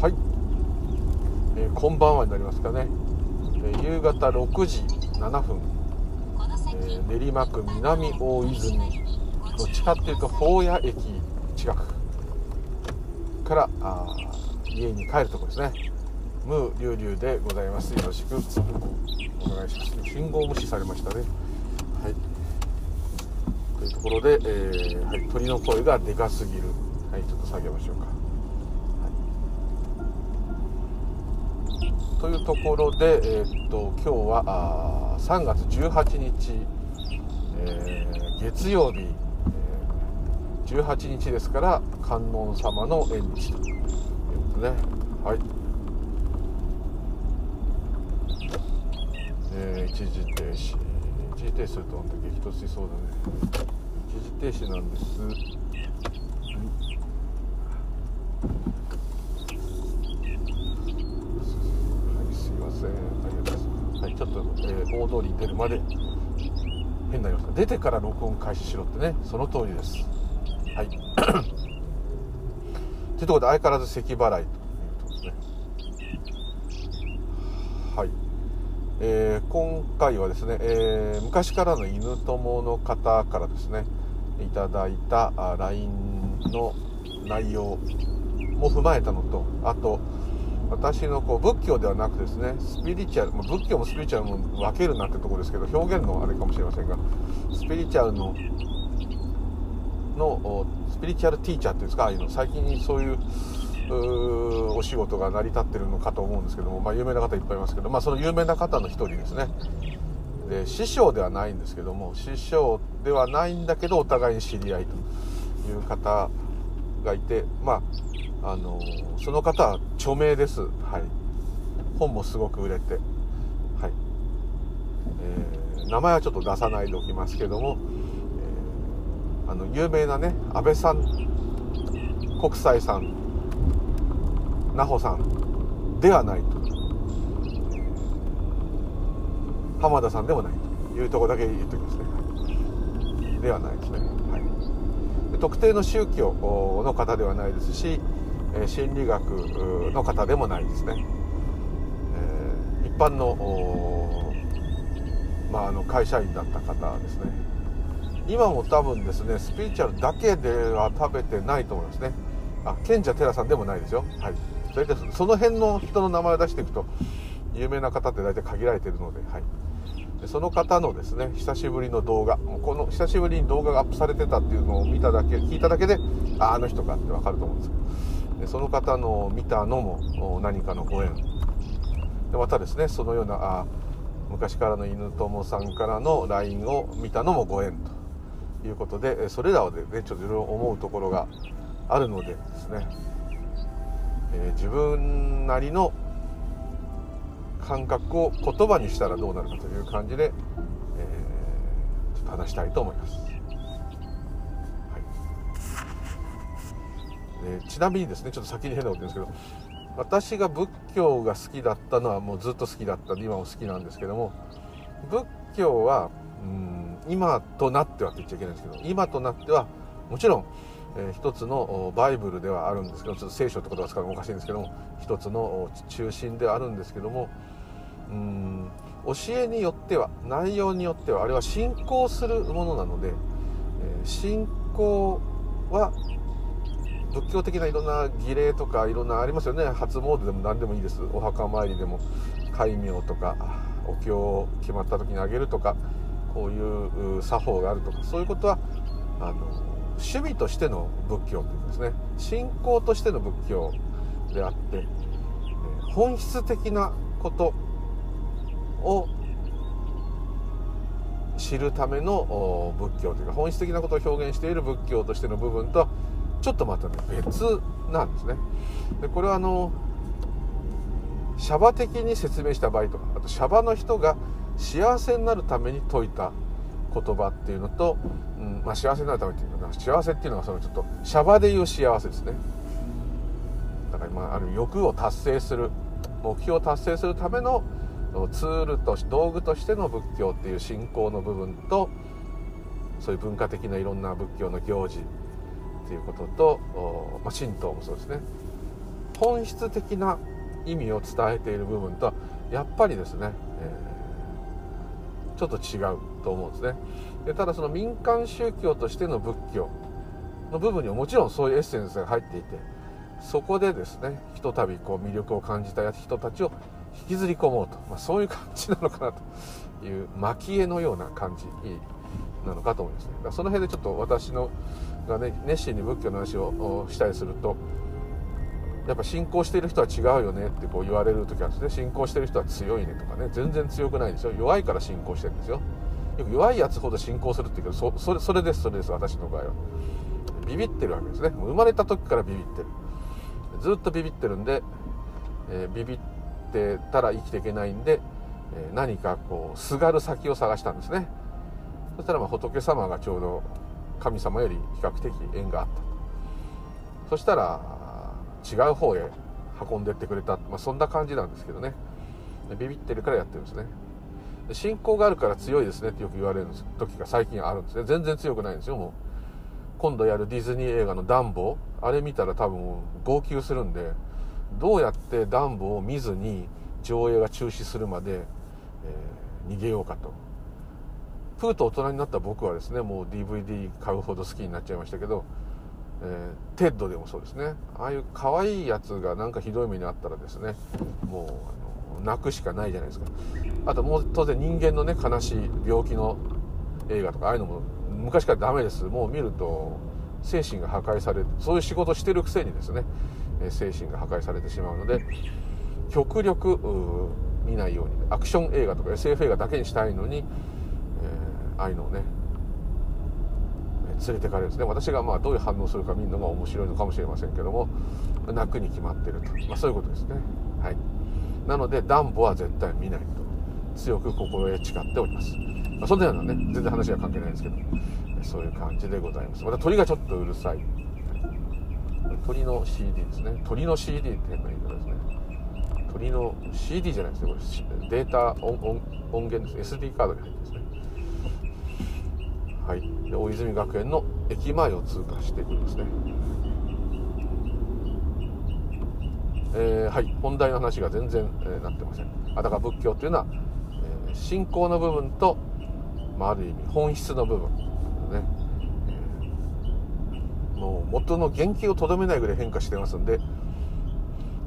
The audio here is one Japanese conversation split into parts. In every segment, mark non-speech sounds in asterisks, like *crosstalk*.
はい、えー、こんばんはになりますかね、えー、夕方6時7分、えー、練馬区南大泉どっちかっていうと宝谷駅近くからあ家に帰るところですね。ムーリュウリュウでございます。よろしくお願いします。信号無視されましたね。はい。というところで、えーはい、鳥の声がでかすぎる。はいちょっと下げましょうか、はい、というところで、えー、っと今日はあ3月18日、えー、月曜日、えー、18日ですから観音様の縁日ということでねはい。えー、一時停止。一時停止すると本当激突しそうだね。一時停止なんです、はいすいませんありがとうございますはいちょっと、えー、大通りに出るまで。変なりました出てから録音開始しろってね。その通りです。はい。というところで相変わらず咳払いというとこですね。はい。えー、今回はですね、えー、昔からの犬友の方からですねいただいた LINE の内容も踏まえたのとあと私のこう仏教ではなくですねスピリチュアル仏教もスピリチュアルも分けるなってところですけど表現のあれかもしれませんがスピリチュアルののスピリチュアルティーチャーっていうんですかああいうの最近そういうお仕事が成り立ってるのかと思うんですけども、まあ、有名な方いっぱいいますけど、まあ、その有名な方の一人ですね。で師匠ではないんですけども師匠ではないんだけどお互いに知り合いという方がいてまああのその方は著名です。はい。本もすごく売れて。はい、えー、名前はちょっと出さないでおきますけども、えー、あの有名なね安倍さん国際さん奈穂さんではないと浜田さんでもないというとこだけ言っておきますね。ではないですね、はい、特定の宗教の方ではないですし心理学の方でもないですね、えー、一般の,、まあ、あの会社員だった方ですね。今も多分ですねスピリチュアルだけでは食べてないと思いますね。あ賢者寺さんでもないですよ。はい。大体その辺の人の名前を出していくと有名な方って大体限られてるので,、はい、でその方のですね久しぶりの動画。もうこの久しぶりに動画がアップされてたっていうのを見ただけ聞いただけでああの人かって分かると思うんですけどその方の見たのも何かのご縁。でまたですねそのようなあ昔からの犬友さんからの LINE を見たのもご縁と。いうことでそれらでねちょっといろいろ思うところがあるのでですね。えー、自分なりの感覚を言葉にしたらどうなるかという感じで、えー、ちょっと話したいと思います。え、ちなみにですねちょっと先に変なこと言うんですけど私が仏教が好きだったのはもうずっと好きだったんで今も好きなんですけども仏教はうん今となってはって言っちゃいけないんですけど今となってはもちろんえー、一つのバイブルではあるんですけどちょっと聖書って言葉使うのおかしいんですけども一つの中心ではあるんですけどもうん教えによっては内容によってはあれは信仰するものなので、えー、信仰は仏教的ないろんな儀礼とかいろんなありますよね。初詣でも何でもいいです。お墓参りでも戒名とかお経を決まった時にあげるとかこういう作法があるとかそういうことはあの趣味としての仏教というですね。信仰としての仏教であって本質的なことを知るための仏教というか本質的なことを表現している仏教としての部分とちょっとまたね別なんですね。でこれはあのシャバ的に説明した場合とかあとシャバの人が幸せになるために説いた言葉っていうのと、うんまあ、幸せになるためっていうのは幸せっていうのはそのちょっとシャバでいう幸せですねだからまある欲を達成する目標を達成するためのツールとし道具としての仏教っていう信仰の部分とそういう文化的ないろんな仏教の行事っていうことと、まあ、神道もそうですね。本質的な意味を伝えている部分とはやっぱりですね、えー、ちょっと違うと思うんですね。でただその民間宗教としての仏教の部分にはもちろんそういうエッセンスが入っていてそこでですねひとたびこう魅力を感じた人たちを引きずり込もうと、まあ、そういう感じなのかなと。いう蒔絵のような感じなのかと思いますね。その辺でちょっと私のがね熱心に仏教の話をしたりするとやっぱ信仰している人は違うよねってこう言われる時はですね。信仰してる人は強いねとかね。全然強くないんですよ。弱いから信仰してるんですよ。よく弱いやつほど信仰するって言うけどそれそれですそれです私の場合は。ビビってるわけですね。生まれた時からビビってる。ずっとビビってるんで、えー、ビビってたら生きていけないんで、えー、何かこうすがる先を探したんですね。そしたらまあ仏様がちょうど神様より比較的縁があった。そしたら違う方へ運んでってくれた、まあ、そんな感じなんですけどね。ビビってるからやってるんですね。信仰があるから強いですねってよく言われる時が最近あるんですね。全然強くないんですよもう。今度やるディズニー映画のダンボ。あれ見たら多分号泣するんでどうやってダンボを見ずに上映が中止するまで、えー、逃げようかと。プーと大人になった僕はですねもう DVD 買うほど好きになっちゃいましたけど、えー、テッドでもそうですね。ああいう可愛いやつがなんかひどい目にあったらですねもうあの泣くしかないじゃないですか。あともう当然人間のね悲しい病気の映画とかああいうのも昔からダメです。もう見ると精神が破壊されるそういう仕事してるくせにですね精神が破壊されてしまうので極力見ないように。アクション映画とか SF 映画だけにしたいのに、ああいうのをね連れてかれるんですね。私がまあどういう反応するか見るのが面白いのかもしれませんけども泣くに決まってると、まあ、そういうことですね。はい。なのでダンボは絶対見ないと。強く心得誓っております。まあ、そんなようなね全然話は関係ないんですけど。そういう感じでございます。また鳥がちょっとうるさい。鳥の CD ですね。鳥の CD って変な言い方ですね。鳥の CD じゃないですね。これデータ音源です SD カードに入ってますね。はい。で大泉学園の駅前を通過していくんですね。えー、はい。本題の話が全然、えー、なってません。あだから仏教っていうのは、えー、信仰の部分とまあ、ある意味本質の部分ね、えー、もう元の原型をとどめないぐらい変化してますんで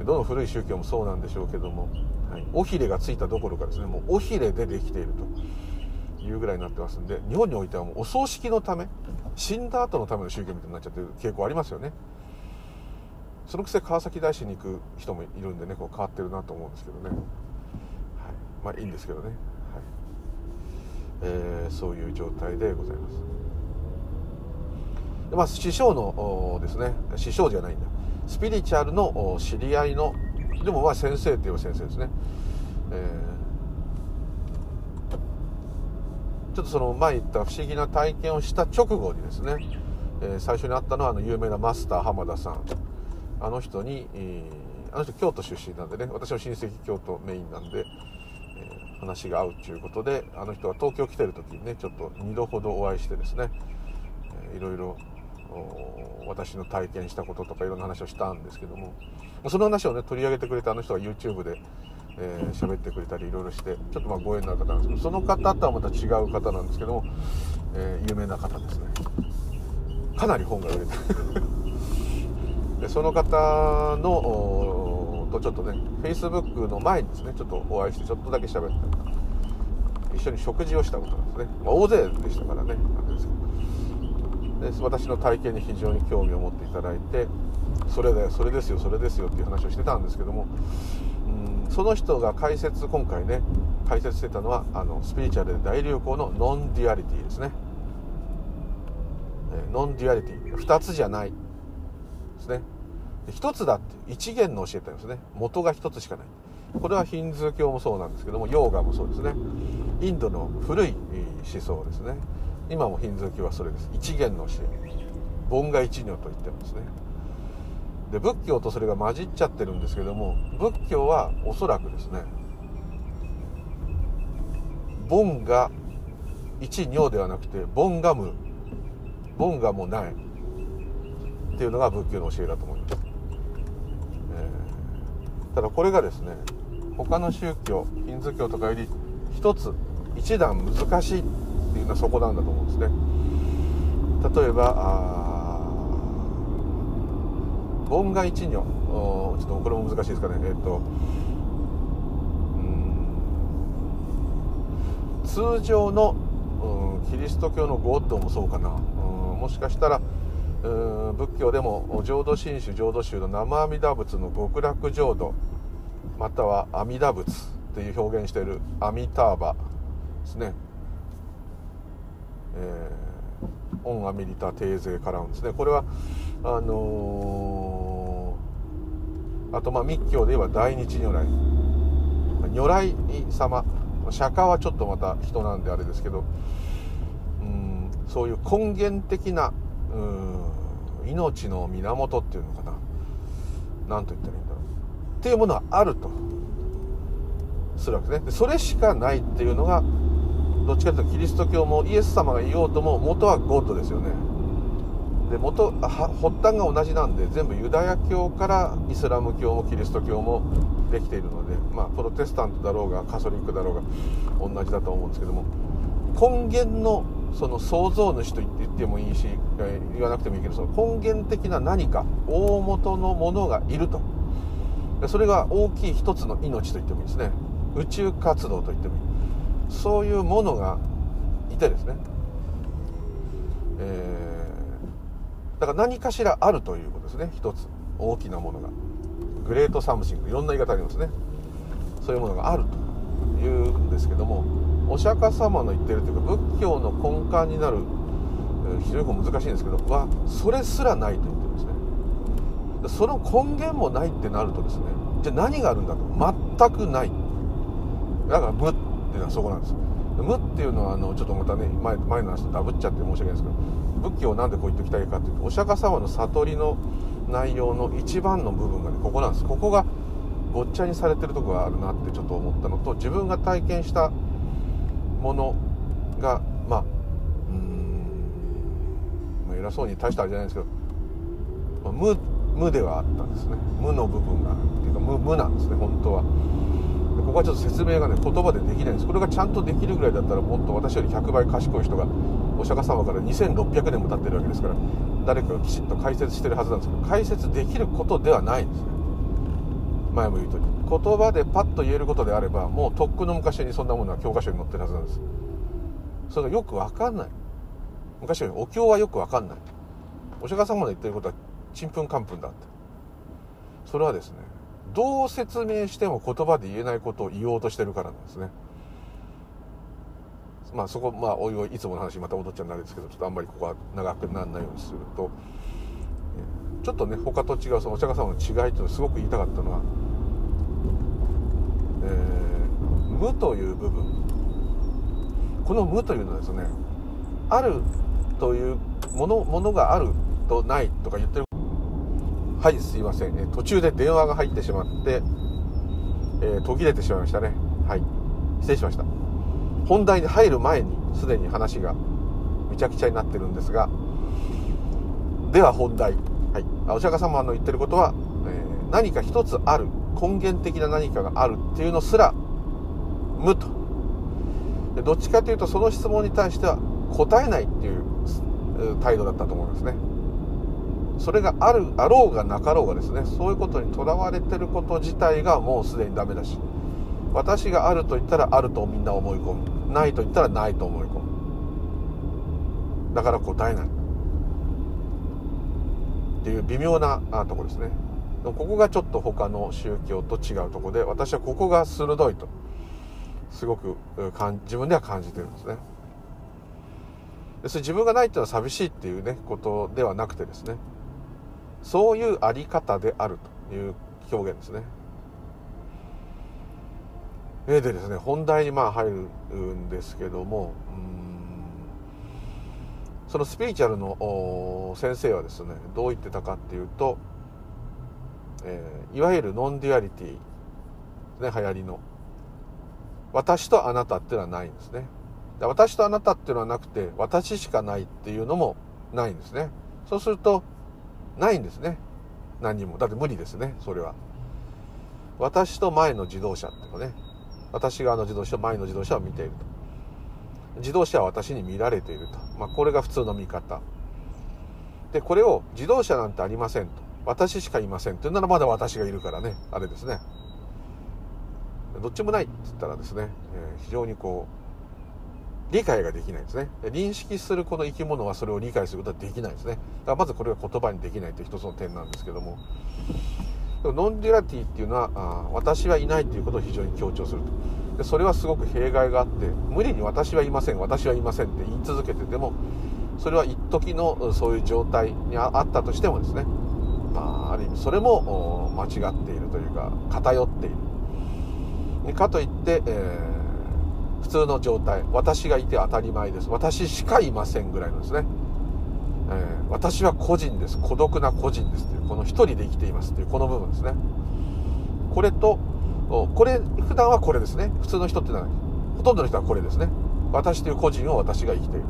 どの古い宗教もそうなんでしょうけども、はい、尾ひれがついたどころかですね。もう尾ひれでできていると。いうぐらいになってますんで日本においてはもうお葬式のため死んだ後のための宗教みたいになっちゃってる傾向ありますよね。そのくせ川崎大師に行く人もいるんでねこう変わってるなと思うんですけどね、はい、まあいいんですけどね。えー、そういう状態でございます、まあ、師匠のですね。師匠じゃないんだ。スピリチュアルの知り合いのでもまあ先生っていう先生ですね、えー、ちょっとその前言った不思議な体験をした直後にですね、えー、最初に会ったのはあの有名なマスター浜田さん。あの人に、えー、あの人京都出身なんでね私の親戚京都メインなんでえ話が合うっていうことであの人は東京来てる時にねちょっと2度ほどお会いしてですね、えー、いろいろ私の体験したこととかいろんな話をしたんですけどもその話をね取り上げてくれたあの人が YouTube でえー、喋ってくれたりいろいろしてちょっとまあご縁のある方なんですけどその方とはまた違う方なんですけども、えー、有名な方ですね。かなり本が売れて *laughs* でその方のとちょっとね Facebook の前にですねちょっとお会いしてちょっとだけ喋って一緒に食事をしたことなんですね、まあ、大勢でしたからねなんですけど。で私の体験に非常に興味を持っていただいてそれだよそれですよそれですよっていう話をしてたんですけどもその人が解説今回ね解説してたのはあのスピリチュアルで大流行の non-duality ですね。 non-duality。2つじゃないですね。一つだって一元の教えてるんですね。元が一つしかない。これはヒンズー教もそうなんですけどもヨーガもそうですね。インドの古い思想ですね。今もヒンズー教はそれです。一元の教え。凡が一如と言ってるんですね。で仏教とそれが混じっちゃってるんですけども仏教はおそらくですね凡が一如ではなくて凡が無。凡がもない。っていうのが仏教の教えだと思います。ただこれがですね他の宗教ヒンズ教とかより一つ一段難しいっていうのはそこなんだと思うんですね。例えば盆が一如。ちょっとこれも難しいですかね。えっ、と。通常の、キリスト教のゴッドもそうかな、もしかしたら仏教でも浄土真宗浄土宗の生阿弥陀仏の極楽浄土または阿弥陀仏という表現している阿弥陀バですね、えー、オンアミリタ定税からですね。これはあのー、あとまあ密教で言えば大日如来。如来様。釈迦はちょっとまた人なんであれですけど。うんそういう根源的なうん命の源っていうのかな。何と言ったらいいんだろう。っていうものはあると。するわけですね。それしかないっていうのがどっちかというとキリスト教もイエス様が言おうとも元はゴッドですよね。で元発端が同じなんで全部ユダヤ教からイスラム教もキリスト教もできているのでまあプロテスタントだろうがカソリックだろうが同じだと思うんですけども根源のその創造主と言ってもいいし言わなくてもいいけどその根源的な何か大元のものがいると。それが大きい一つの命と言ってもいいですね。宇宙活動と言ってもいい。そういうものがいてですね、えー、だから何かしらあるということですね。一つ大きなものが。 Great Something いろんな言い方ありますね。そういうものがあるというんですけどもお釈迦様の言ってるというか仏教の根幹になる非常に難しいんですけどはそれすらないと言ってるんですね。その根源もないってなるとですねじゃあ何があるんだと全くない。だからっていうのはそこなんです。無っていうのはあのちょっとまたね前前の話とダブっちゃって申し訳ないですけど仏教をなんでこう言っておきたいかっていうとお釈迦様の悟りの内容の一番の部分がねここなんです。ここがごっちゃにされてるとこがあるなってちょっと思ったのと自分が体験したものがまあうん偉そうに大したあれじゃないですけど、まあ、無無ではあったんですね。無の部分があるっていうか無無なんですね本当は。ここはちょっと説明がね言葉でできないです。これがちゃんとできるぐらいだったらもっと私より100倍賢い人がお釈迦様から2600年も経ってるわけですから誰かがきちっと解説してるはずなんですけど解説できることではないんですね。前も言うとり言葉でパッと言えることであればもうとっくの昔にそんなものは教科書に載ってるはずなんです。それがよく分かんない。昔よりお経はよく分かんない。お釈迦様の言ってることはちんぷんかんぷんだって。それはですねどう説明しても言葉で言えないことを言おうとしてるからなんですね。まあそこまあおいおいいつもの話また戻っちゃうんですけどちょっとあんまりここは長くならないようにすると。ちょっとね他と違うそのお釈迦様の違いっていうのをすごく言いたかったのは、えー、無という部分。この無というのはですねあるというものものがあるとないとか言ってるはいすいません、え途中で電話が入ってしまって、えー、途切れてしまいましたね。はい。失礼しました。本題に入る前にすでに話がめちゃくちゃになってるんですがでは本題、はい、お釈迦様の言ってることは、えー、何か一つある根源的な何かがあるっていうのすら無と。どっちかというとその質問に対しては答えないっていう態度だったと思いますね。それがあるあろうがなかろうがですねそういうことにとらわれてること自体がもうすでにダメだし私があると言ったらあるとみんな思い込むないと言ったらないと思い込む。だから答えない。っていう微妙なところですね。ここがちょっと他の宗教と違うところで私はここが鋭いとすごく自分では感じてるんですね。要するに自分がないっていうのは寂しいっていうねことではなくてですねそういうあり方であるという表現ですね。でですね本題にまあ入るんですけどもそのスピリチュアルの先生はですねどう言ってたかっていうと、えー、いわゆる non-duality ね流行りの私とあなたっていうのはないんですね私とあなたっていうのはなくて私しかないっていうのもないんですねそうするとないんですね。何にも。だって無理ですね。それは。私と前の自動車っていうかね。私側の自動車前の自動車を見ていると。自動車は私に見られていると、まあ、これが普通の見方。でこれを自動車なんてありませんと。私しかいませんというならまだ私がいるからね。あれですね。どっちもないって言ったらですね、えー、非常にこう理解ができないですね。認識するこの生き物はそれを理解することはできないですね。だからまずこれは言葉にできないという一つの点なんですけども。ノンデュラティっていうのはあ私はいないということを非常に強調すると。でそれはすごく弊害があって無理に私はいません私はいませんって言い続けててもそれは一時のそういう状態にあったとしてもですね、まあ、ある意味それも間違っているというか偏っている。かといって、えー、普通の状態。私がいて当たり前です。私しかいませんぐらいのですね。えー、私は個人です。孤独な個人ですという。この一人で生きていますという。この部分ですね。これとこれ普段はこれですね。普通の人ってのはほとんどの人はこれですね。私という個人を私が生きている。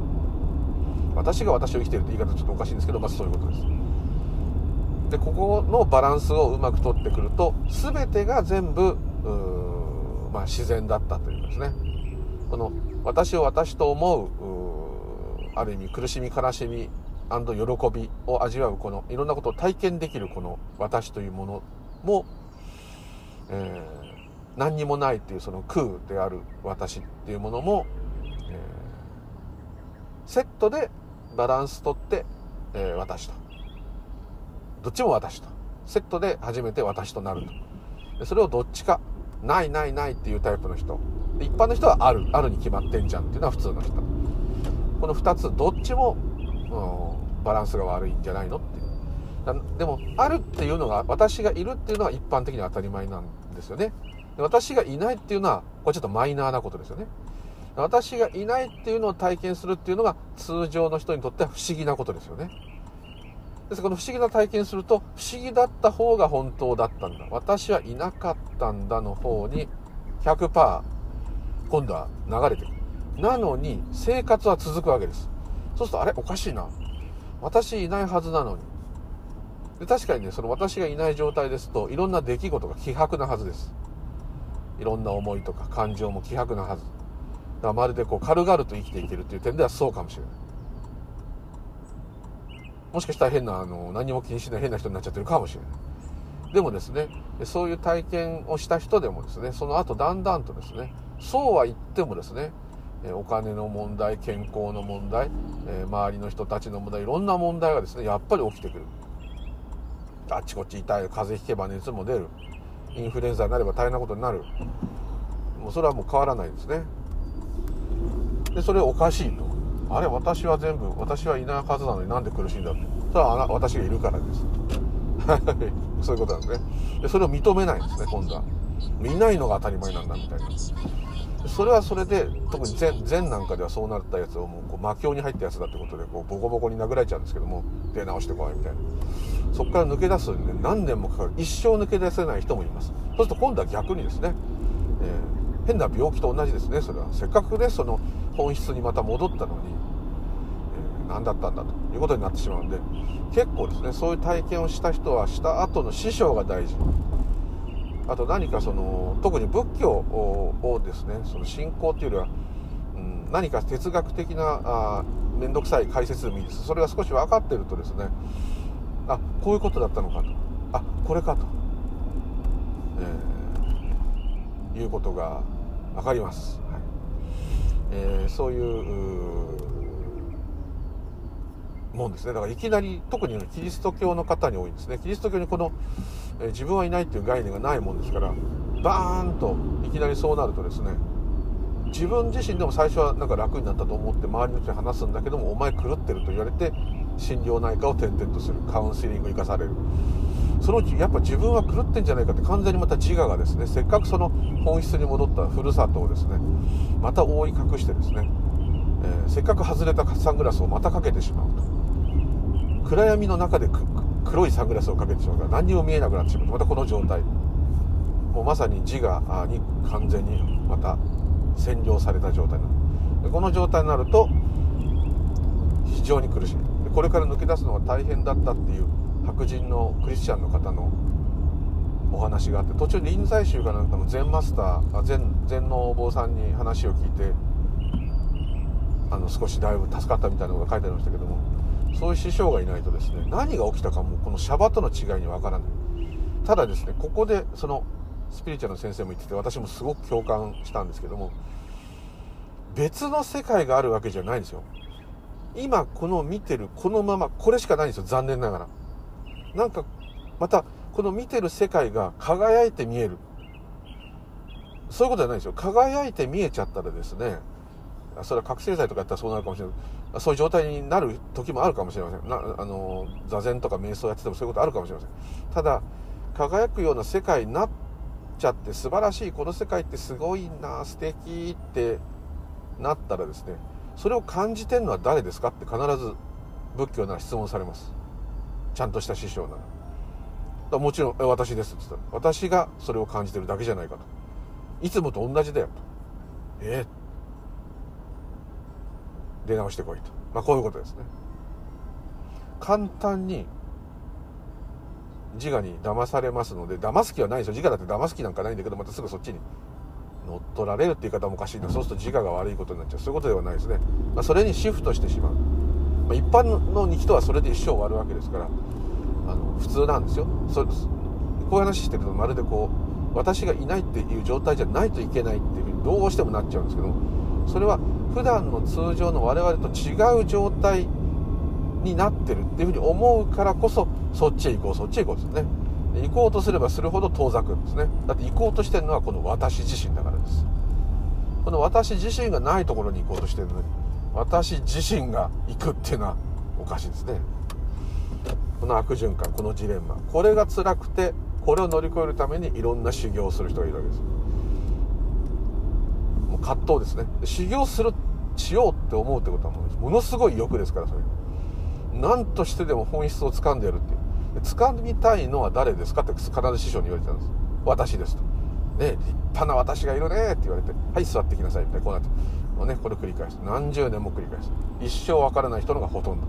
私が私を生きているって言い方ちょっとおかしいんですけどまずそういうことです。でここのバランスをうまくとってくると全てが全部まあ、自然だったというですね。この私を私と思うある意味苦しみ悲しみ喜びを味わうこのいろんなことを体験できるこの私というものも、えー、何にもないっていうその空である私っていうものも、えー、セットでバランスとって、えー、私と。どっちも私と。セットで初めて私となると。それをどっちかないないないっていうタイプの人。一般の人はあるあるに決まってんじゃんっていうのは普通の人。この2つどっちも、うんバランスが悪いんじゃないのってでもあるっていうのが私がいるっていうのは一般的には当たり前なんですよね。で私がいないっていうのはこれちょっとマイナーなことですよね。私がいないっていうのを体験するっていうのが通常の人にとっては不思議なことですよね。ですからこの不思議な体験すると不思議だった方が本当だったんだ。私はいなかったんだの方に100%今度は流れてくる。なのに生活は続くわけです。そうするとあれ？おかしいな。私いないはずなのに。で確かにねその私がいない状態ですといろんな出来事が希薄なはずです。いろんな思いとか感情も希薄なはず。だまるでこう軽々と生きていけるっていう点ではそうかもしれない。もしかしたら変なあの何も気にしない変な人になっちゃってるかもしれない。でもですねそういう体験をした人でもですねその後だんだんとですねそうは言ってもですねお金の問題健康の問題周りの人たちの問題いろんな問題がですねやっぱり起きてくる。あっちこっち痛い風邪ひけば熱も出る。インフルエンザになれば大変なことになる。もうそれはもう変わらないですね。でそれおかしいと。あれ私は全部私はいないはずなのになんで苦しいんだって。それは私がいるからです。*laughs* そういうことなんですね。でそれを認めないんですね今度は。いないのが当たり前なんだみたいな。それはそれで特に禅禅なんかではそうなったやつをもうこう魔境に入ったやつだってことでこうボコボコに殴られちゃうんですけども出直してこいみたいな。そこから抜け出すのに、ね、何年もかかる。一生抜け出せない人もいます。そうすると今度は逆にですね、えー、変な病気と同じですね。それは。せっかくねその本質にまた戻ったのに、えー、何だったんだということになってしまうんで結構ですねそういう体験をした人はした後の師匠が大事。あと何かその特に仏教をですねその信仰っていうよりは、うん、何か哲学的な面倒くさい解説でもいいです。それが少し分かってるとですねあこういうことだったのかと。あこれかと、えー、いうことが分かります、はい。えー、そういうもんですね。だからいきなり特にキリスト教の方に多いんですね。キリスト教にこの、え、自分はいないっていう概念がないもんですからバーンといきなりそうなるとですね自分自身でも最初はなんか楽になったと思って周りの人に話すんだけどもお前狂ってると言われて心療内科を転々とするカウンセリング生かされる。そのうちやっぱ自分は狂ってんじゃないかって完全にまた自我がですねせっかくその本質に戻ったふるさとをですねまた覆い隠してですね、えー、せっかく外れたサングラスをまたかけてしまうと。暗闇の中で黒いサングラスをかけてしまうから何にも見えなくなってしまう。またこの状態。もうまさに自我に完全にまた占領された状態なの。でこの状態になると非常に苦しい。でこれから抜け出すのが大変だったっていう白人のクリスチャンの方のお話があって途中臨済宗かなんかの禅マスター禅禅のお坊さんに話を聞いてあの少しだいぶ助かったみたいなことが書いてありましたけどもそういう師匠がいないとですね何が起きたかもこのシャバとの違いにわからない。ただですねここでそのスピリチュアルの先生も言ってて私もすごく共感したんですけども別の世界があるわけじゃないんですよ。今この見てるこのままこれしかないんですよ残念ながら。なんかまたこの見てる世界が輝いて見える。そういうことじゃないんですよ。輝いて見えちゃったらですねそれは覚醒剤とかやったらそうなるかもしれない。そういう状態になる時もあるかもしれません。なあの座禅とか瞑想やっててもそういうことあるかもしれません。ただ輝くような世界になっちゃって素晴らしいこの世界ってすごいな素敵ってなったらですねそれを感じてるのは誰ですかって必ず仏教なら質問されます。ちゃんとした師匠なら。もちろん「私です」って言ったら私がそれを感じてるだけじゃないかと。いつもと同じだよと。えー、出直してこいと。まあこういうことですね。簡単に自我に騙されますので騙す気はないですよ自我だって騙す気なんかないんだけどまたすぐそっちに乗っ取られるって言い方もおかしいな。そうすると自我が悪いことになっちゃう。そういうことではないですね、まあ、それにシフトしてしまう、まあ、一般の人はそれで一生終わるわけですからあの普通なんですよ。そこういう話してるとまるでこう私がいないっていう状態じゃないといけないっていうふうにどうしてもなっちゃうんですけどそれは普段の通常の我々と違う状態になってるっていうふうに思うからこそそっちへ行こうそっちへ行こうですね。行こうとすればするほど遠ざくんですね。だって行こうとしてるのはこの私自身だからです。この私自身がないところに行こうとしてるのに私自身が行くっていうのはおかしいですね。この悪循環このジレンマ。これが辛くてこれを乗り越えるためにいろんな修行をする人がいるわけです。葛藤ですね。修行するしようって思うってことはもものすごい欲ですからそれ。何としてでも本質を掴んでやるっていう。掴みたいのは誰ですかって必ず師匠に言われてたんです。私ですと。ね立派な私がいるねって言われてはい座ってきなさいみたいなこうなって。もうねこれ繰り返す。何十年も繰り返す。一生わからない人のがほとん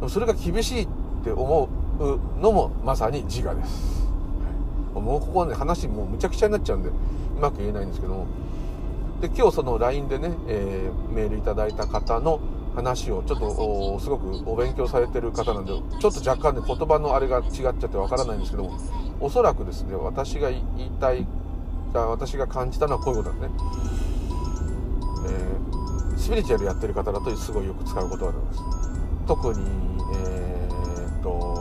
ど。それが厳しいって思うのもまさに自我です、もうここはね話もうむちゃくちゃになっちゃうんでうまく言えないんですけども。で今日その LINE でね、えー、メールいただいた方の話をちょっとすごくお勉強されてる方なんでちょっと若干ね言葉のあれが違っちゃってわからないんですけどもおそらくですね私が言いたい私が感じたのはこういうことですね、えー、スピリチュアルやってる方だとすごいよく使う言葉なんです。特に、えー、と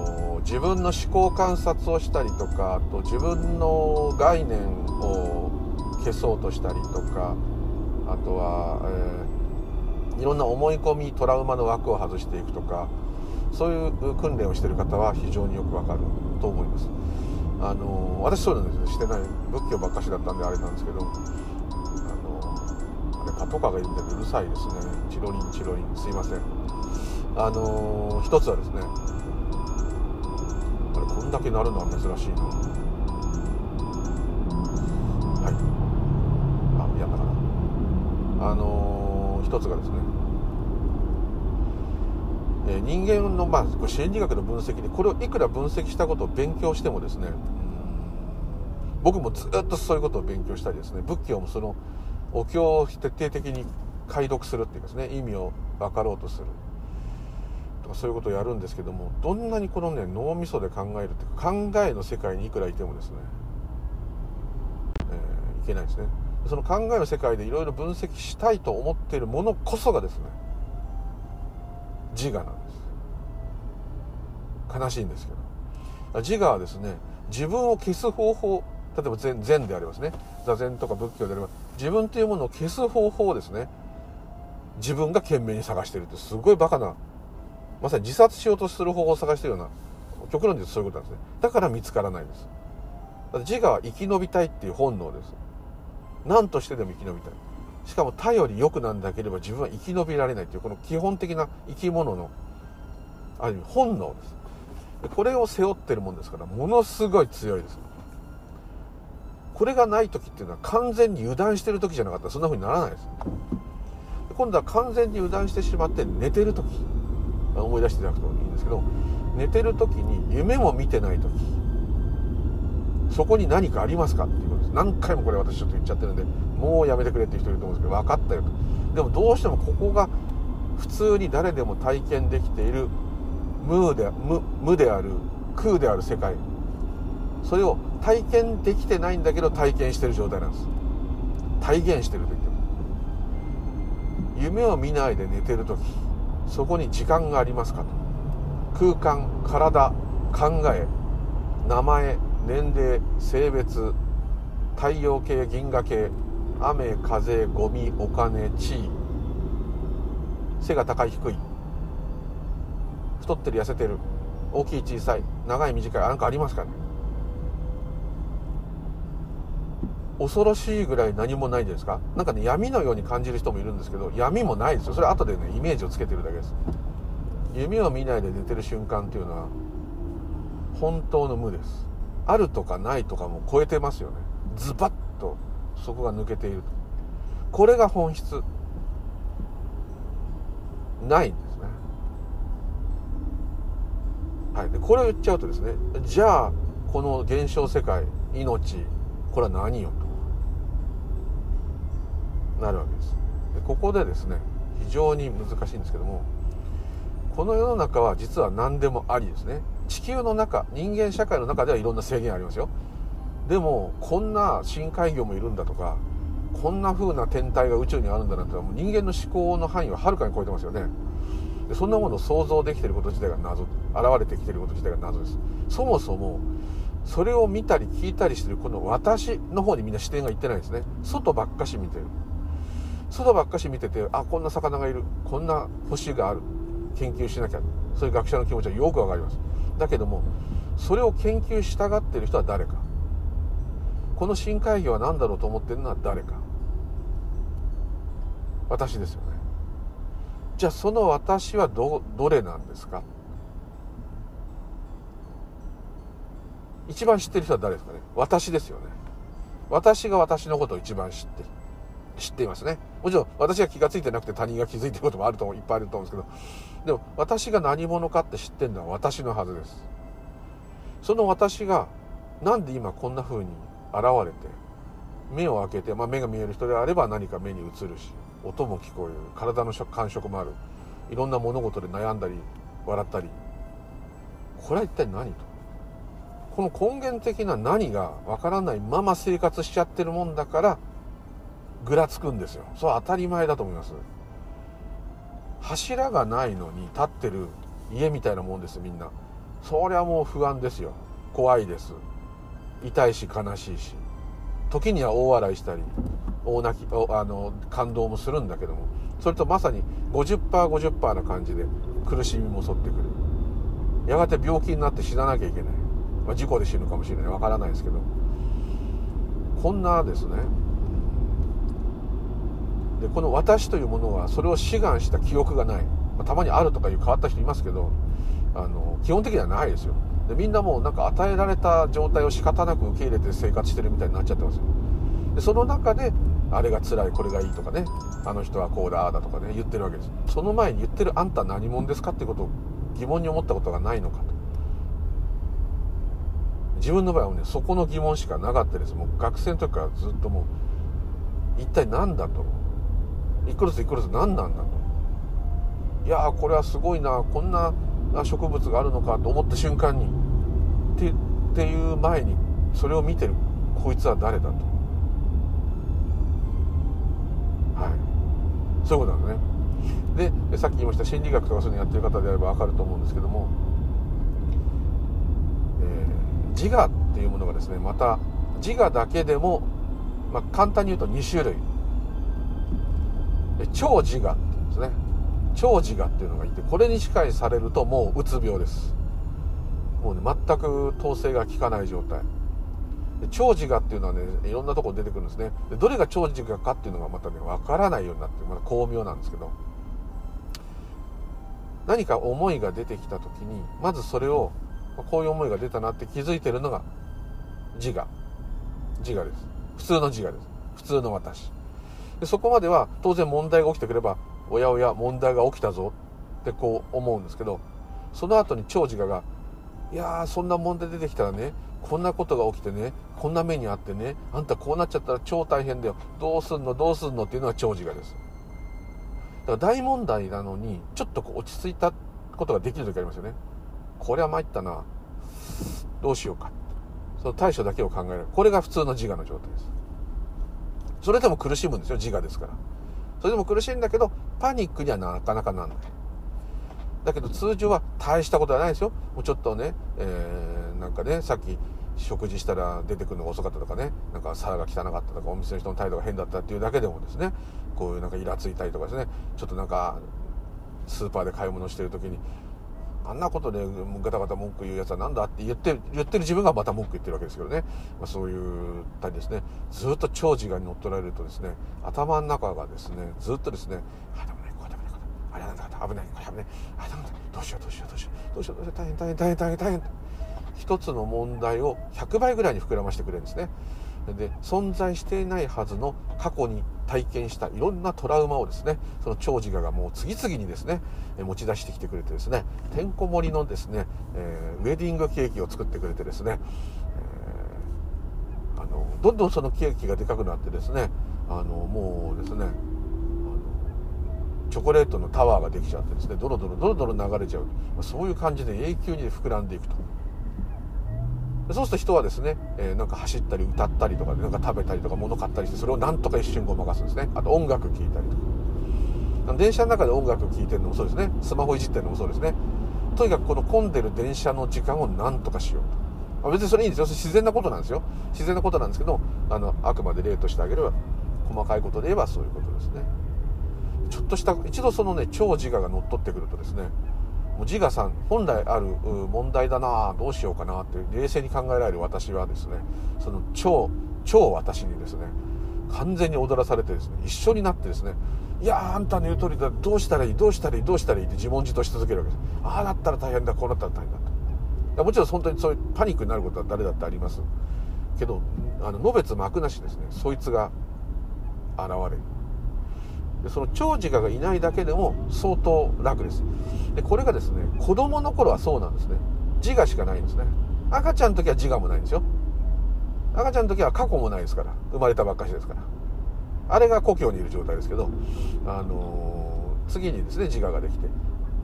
自分の思考観察をしたりとかあと自分の概念を消そうとしたりとかあとは、えーいろんな思い込みトラウマの枠を外していくとかそういう訓練をしてる方は非常によくわかると思います。あの私そうなんですよしてない仏教ばっかしだったんであれなんですけどあのあれパトカーがいるんでうるさいですね。チロリンチロリン。すいません。あの一つはですねこんだけ鳴るのは珍しいな。はい。あやったかな。あの一つがですね。え人間の、まあ、心理学の分析でこれをいくら分析したことを勉強してもですね僕もずっとそういうことを勉強したりですね仏教もそのお経を徹底的に解読するっていうかですね意味を分かろうとする。かそういうことをやるんですけどもどんなにこのね脳みそで考えるっていうか考えの世界にいくらいてもですね、えー、いけないですね。その考えの世界でいろいろ分析したいと思っているものこそがですね自我なんです。悲しいんですけど。自我はですね自分を消す方法例えば禅禅でありますね。座禅とか仏教であれば自分というものを消す方法をですね自分が懸命に探してるってすごいバカなまさに自殺しようとする方法を探してるような極論で言うとそういうことなんですね。だから見つからないんです。自我は生き延びたいっていう本能です。何としてでも生き延びたい。しかも他より良くなんなければ自分は生き延びられないというこの基本的な生き物のある意味本能です。これを背負ってるもんですからものすごい強いです。これがない時っていうのは完全に油断してる時じゃなかったらそんな風にならないです。今度は完全に油断してしまって寝てる時。思い出していただくといいんですけど寝てる時に夢も見てない時そこに何かありますかっていうことです。何回もこれ私ちょっと言っちゃってるんでもうやめてくれっていう人いると思うんですけど分かったよと。でもどうしてもここが普通に誰でも体験できている無で無無である空である世界。それを体験できてないんだけど体験してる状態なんです。体現してると言っても。夢を見ないで寝てる時。そこに時間がありますかと。空間体考え名前年齢性別太陽系銀河系雨風ゴミお金地位。背が高い低い。太ってる痩せてる。大きい小さい。長い短い。何かありますかね。恐ろしいぐらい何もないですか？なんかね闇のように感じる人もいるんですけど闇もないですよ。それ後でねイメージをつけてるだけです。夢を見ないで寝てる瞬間っていうのは本当の無です。あるとかないとかも超えてますよね。ズバッとそこが抜けていると。これが本質。ないんですね。はい。でこれを言っちゃうとですねじゃあこの現象世界命これは何よなるわけです。でここでですね非常に難しいんですけどもこの世の中は実は何でもありですね。地球の中人間社会の中ではいろんな制限ありますよ。でもこんな深海魚もいるんだとかこんな風な天体が宇宙にあるんだなってもう人間の思考の範囲ははるかに超えてますよね。でそんなものを想像できてること自体が謎現れてきてること自体が謎です。そもそもそれを見たり聞いたりしてるこの私の方にみんな視点がいってないですね。外ばっかし見てる。外ばっかし見ててあこんな魚がいる。こんな星がある。研究しなきゃ。そういう学者の気持ちはよくわかります。だけどもそれを研究したがってる人は誰か。この深海魚は何だろうと思ってるのは誰か。私ですよね。じゃあその私はどどれなんですか？一番知ってる人は誰ですかね？私ですよね。私が私のことを一番知って知っていますね。もちろん私が気が付いてなくて他人が気づいてることもあるといっぱいあると思うんですけどでも私が何者かって知ってるのは私のはずです。その私がなんで今こんな風に現れて目を開けて、まあ、目が見える人であれば何か目に映るし音も聞こえる体の感触もあるいろんな物事で悩んだり笑ったり。これは一体何と。この根源的な何がわからないまま生活しちゃってるもんだからぐらつくんですよ。そう当たり前だと思います。柱がないのに立ってる家みたいなもんですみんな。そりゃもう不安ですよ。怖いです。痛いし悲しいし。時には大笑いしたり大泣きあの感動もするんだけども。それとまさに 50%50% な感じで苦しみも襲ってくる。やがて病気になって死ななきゃいけない、まあ、事故で死ぬかもしれない。わからないですけど。こんなですね。でこの私というものはそれを志願した記憶がない、まあ、たまにあるとかいう変わった人いますけどあの基本的にはないですよ。でみんなもうなんか与えられた状態を仕方なく受け入れて生活してるみたいになっちゃってますよ。でその中であれが辛いこれがいいとかね。あの人はこうだあだとかね言ってるわけです。その前に言ってるあんた何者ですかってことを疑問に思ったことがないのかと。自分の場合はねそこの疑問しかなかったです。もう学生の時からずっともう一体何だと。一個ずつ一個ずつ何なんだと。いやーこれはすごいな。こんな植物があるのかと思った瞬間に。ってっていう前にそれを見てる。こいつは誰だと。はい。そういうことなんですね。でさっき言いました。心理学とかそういうのやってる方であれば分かると思うんですけども、えー、自我っていうものがですねまた自我だけでも、まあ、簡単に言うと2種類。超自我って言うんですね。超自我っていうのがいてこれに支配されるともううつ病です。もうね全く統制が効かない状態。超自我っていうのはねいろんなところ出てくるんですね。でどれが超自我かっていうのがまたね分からないようになってまだ巧妙なんですけど。何か思いが出てきた時にまずそれをこういう思いが出たなって気づいてるのが自我。自我です。普通の自我です。普通の私。でそこまでは当然問題が起きてくればおやおや問題が起きたぞってこう思うんですけどその後に長自我がいやーそんな問題出てきたらねこんなことが起きてねこんな目にあってねあんたこうなっちゃったら超大変だよどうすんのどうすんのっていうのが長自我です。だから大問題なのにちょっとこう落ち着いたことができる時ありますよね。これは参ったなどうしようか。その対処だけを考える。これが普通の自我の状態です。それでも苦しむんですよ自我ですから。それでも苦しいんだけどパニックにはなかなかなんない。だけど通常は大したことはないですよ。もうちょっとね、えー、なんかねさっき食事したら出てくるのが遅かったとかね。なんか皿が汚かったとかお店の人の態度が変だったっていうだけでもですね。こういうなんかイラついたりとかですね。ちょっとなんかスーパーで買い物してる時にあんなことでガタガタ文句言うやつは何だって言ってる言ってる自分がまた文句言ってるわけですけどね、まあ、そういうたりですね。ずっと長寿が乗っ取られるとですね頭の中がですねずっとですねあでもねこれダメだあれなんだ危ないこれ危ない。あダメだどうしようどうしようどうしようどうしようどうしよう大変大変大変大変大変一つの問題を100倍ぐらいに膨らましてくれるんですねで存在していないはずの過去に体験したいろんなトラウマをですねその長自我がもう次々にですね持ち出してきてくれてですねてんこ盛りのですね、えー、ウェディングケーキを作ってくれてですね、えー、あのどんどんそのケーキがでかくなってですねあのもうですねチョコレートのタワーができちゃってですねドロドロドロドロ流れちゃう。そういう感じで永久に膨らんでいくと。そうすると人はですね、えー、なんか走ったり歌ったりとかでなんか食べたりとか物買ったりしてそれをなんとか一瞬ごまかすんですね。あと音楽聴いたりとか。電車の中で音楽聴いてるのもそうですね。スマホいじってるのもそうですね。とにかくこの混んでる電車の時間をなんとかしようと。別にそれいいんですよ。自然なことなんですよ。自然なことなんですけどあのあくまで例としてあげれば細かいことで言えばそういうことですね。ちょっとした一度そのね超自我が乗っ取ってくるとですね自我さん本来ある問題だなどうしようかなって冷静に考えられる私はですねその超超私にですね完全に踊らされてですね一緒になってですねいやあんたの言う通りだどうしたらいいどうしたらいいどうしたらいいって自問自答し続けるわけです。ああだったら大変だこうなったら大変だともちろん本当にそういうパニックになることは誰だってありますけどあののべつ幕なしですねそいつが現れる。でその長自我がいないだけでも相当楽です。でこれがですね子供の頃はそうなんですね。自我しかないんですね。赤ちゃんの時は自我もないんですよ。赤ちゃんの時は過去もないですから。生まれたばっかしですから。あれが故郷にいる状態ですけど、あのー、次にですね自我ができて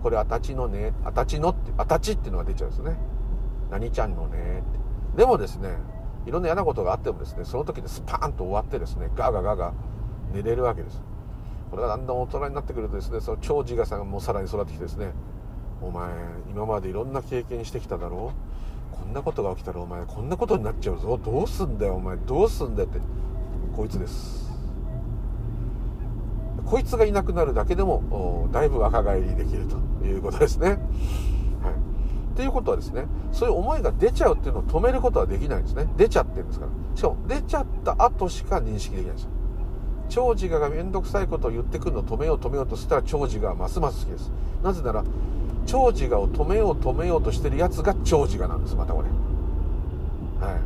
これあたちのねあたちのってあたちっていうのが出ちゃうんですね。何ちゃんのねって。でもですねいろんな嫌なことがあってもですねその時でスパーンと終わってですねガガガガ寝れるわけです。これがだんだん大人になってくるとですねその超自我さんがもうさらに育ってきてですねお前今までいろんな経験してきただろう？こんなことが起きたらお前こんなことになっちゃうぞ？どうすんだよお前どうすんだよってこいつですこいつがいなくなるだけでもだいぶ若返りできるということですね。はい。っていうことはですね、そういう思いが出ちゃうっていうのを止めることはできないんですね。出ちゃってるんですから。しかも出ちゃった後しか認識できないんですよ。長寿が面倒くさいことを言ってくるのを止めよう止めようとしたら長寿がますます好きです。なぜなら長寿がを止めよう止めようとしてるやつが長寿がなんです。またこれ。はい。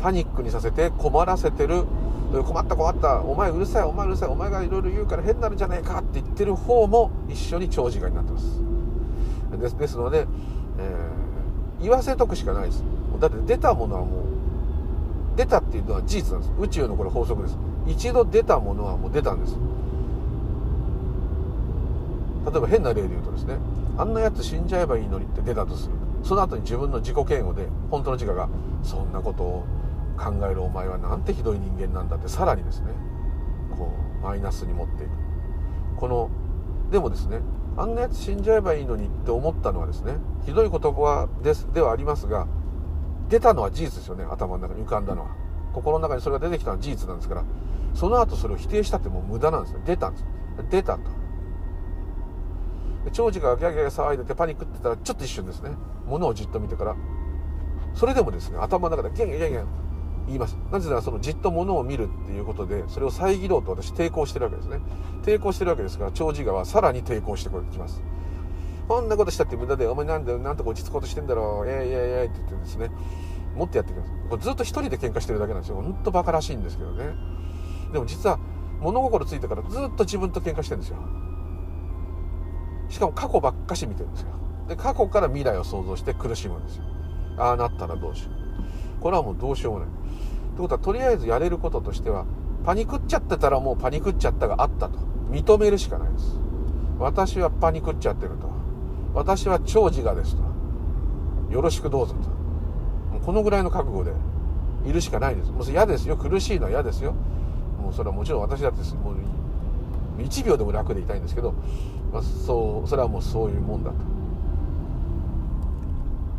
パニックにさせて困らせてる。困った困った。お前うるさいお前うるさいお前がいろいろ言うから変になるんじゃねえかって言ってる方も一緒に長寿がになってます。ですですので、えー、言わせとくしかないです。だって出たものはもう出たっていうのは事実なんです。宇宙のこれ法則です。一度出たものはもう出たんです。例えば変な例で言うとですねあんなやつ死んじゃえばいいのにって出たとする。その後に自分の自己嫌悪で本当の自我がそんなことを考えるお前はなんてひどい人間なんだってさらにですねこうマイナスに持っていく。このでもですねあんなやつ死んじゃえばいいのにって思ったのはですねひどい言葉ですではありますが出たのは事実ですよね頭の中に浮かんだのは。心の中にそれが出てきたのは事実なんですからその後それを否定したってもう無駄なんですよ。出たんです出たと。長寿がギャギャ騒いでてパニックってたらちょっと一瞬ですね。物をじっと見てから。それでもですね頭の中でギャギャギャギャ言います。なぜならそのじっと物を見るっていうことでそれを遮ろうと私抵抗してるわけですね。抵抗してるわけですから長寿がはさらに抵抗してきます。こんなことしたって無駄でお前なんでなんとか落ち着こうとしてんだろう。えいえいえいやって言ってですね。もっとやってきます。これずっと一人で喧嘩してるだけなんですよ。ほんとバカらしいんですけどね。でも実は物心ついてからずっと自分と喧嘩してるんですよ。しかも過去ばっかし見てるんですよ。で過去から未来を想像して苦しむんですよ。ああなったらどうしよう。これはもうどうしようもない。ってことはとりあえずやれることとしてはパニクっちゃってたらもうパニクっちゃったがあったと。認めるしかないです。私はパニクっちゃってると。私は超自我ですと。よろしくどうぞと。このぐらいの覚悟でいるしかないです。もう嫌ですよ。苦しいのは嫌ですよ。もうそれはもちろん私だってもう1秒でも楽でいたいんですけど、まあ、そうそれはもうそういうもんだと。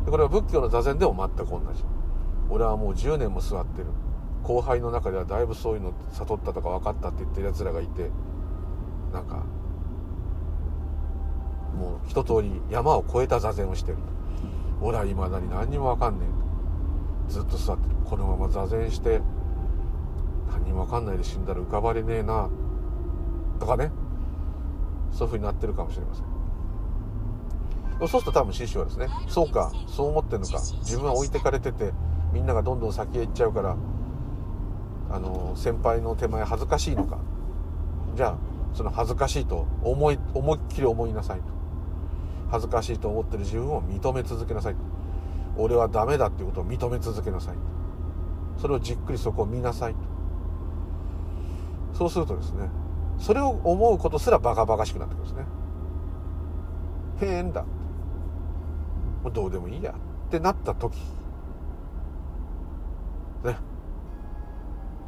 でこれは仏教の座禅でも全く同じ。俺はもう10年も座ってる。後輩の中ではだいぶそういうの悟ったとか分かったって言ってるやつらがいてなんかもう一通り山を越えた座禅をしてる。俺はいまだに何にも分かんねえ。ずっと座ってる。このまま座禅して何にも分かんないで死んだら浮かばれねえなとかね。そういうふうになってるかもしれません。そうすると多分師匠はですねそうかそう思ってんのか自分は置いてかれててみんながどんどん先へ行っちゃうからあの先輩の手前恥ずかしいのか。じゃあその恥ずかしいと思い思いっきり思いなさいと。恥ずかしいと思ってる自分を認め続けなさいと。俺はダメだっていうことを認め続けなさいと。それをじっくりそこを見なさいと。そうするとですねそれを思うことすらバカバカしくなってくるんですね。変だもうどうでもいいや。ってなった時。ね。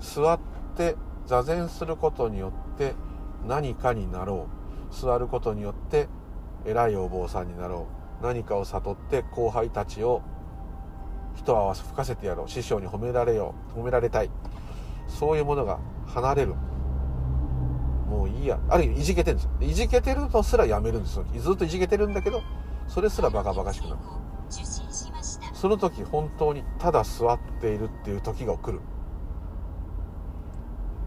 座って座禅することによって何かになろう。座ることによって偉いお坊さんになろう。何かを悟って後輩たちを一泡吹かせてやろう。師匠に褒められよう。褒められたい。そういうものが離れる。もういいや。ある意味いじけてるんですよ。いじけてるとすらやめるんですよ。ずっといじけてるんだけどそれすらバカバカしくなる。その時本当にただ座っているっていう時が来る。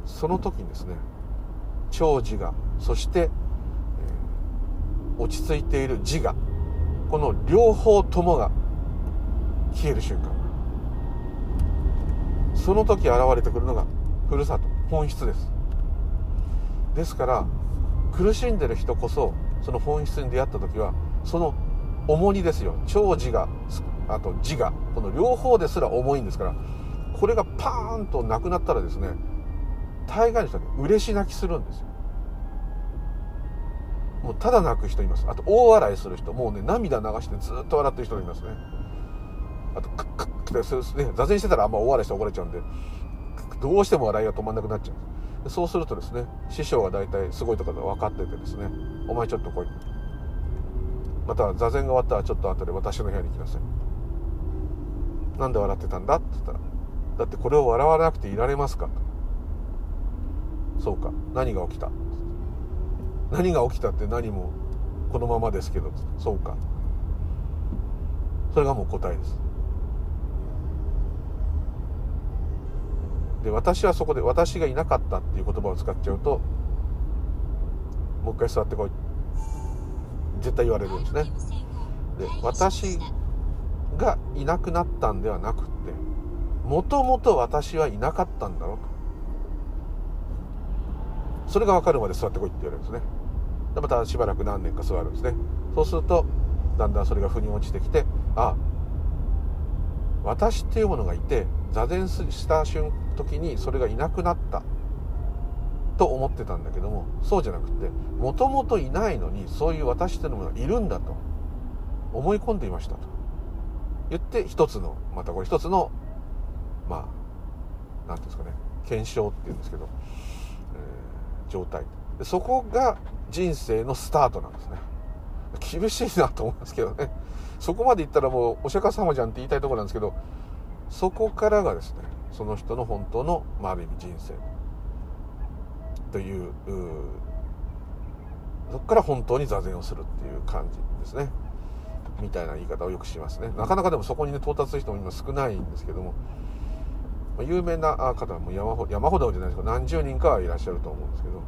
その時にですね長寿がそして、えー、落ち着いている自我この両方ともが消える瞬間。その時現れてくるのがふるさと本質です。ですから苦しんでる人こそその本質に出会った時はその重荷ですよ。長寿があと自我。この両方ですら重いんですからこれがパーンとなくなったらですね大概の人は嬉し泣きするんですよ。もうただ泣く人います。あと大笑いする人。もうね涙流してずっと笑ってる人いますね。あとクックックってね座禅してたらあんま大笑いして怒られちゃうんでどうしても笑いが止まんなくなっちゃう。そうするとですね師匠が大体すごいとかで分かっててですね「お前ちょっと来い」また座禅が終わったらちょっと後で私の部屋に来なさい。なんで笑ってたんだ？って言ったら「だってこれを笑わなくていられますか?」「そうか。何が起きた?」何が起きたって何もこのままですけどそうか。それがもう答えです。で私はそこで私がいなかったっていう言葉を使っちゃうともう一回座ってこい。絶対言われるんですね。で私がいなくなったんではなくってもともと私はいなかったんだろうと。それが分かるまで座ってこいって言われるんですね。でまたしばらく何年か座るんですね。そうするとだんだんそれが腑に落ちてきてあ私っていうものがいて座禅した瞬時にそれがいなくなった。と思ってたんだけどもそうじゃなくてもともといないのにそういう私というものがいるんだと思い込んでいましたと。言って一つのまたこれ一つのまあ何ていうんですかね検証っていうんですけど、えー、状態。そこが人生のスタートなんですね。厳しいなと思いますけどね。そこまでいったらもうお釈迦様じゃんって言いたいところなんですけどそこからがですねその人の本当の、まあ、ある意味人生というそこから本当に座禅をするっていう感じですね。みたいな言い方をよくしますね。なかなかでもそこにね到達する人も今少ないんですけども、ま、有名な方も山ほ山ほどじゃないですけど何十人かはいらっしゃると思うんですけど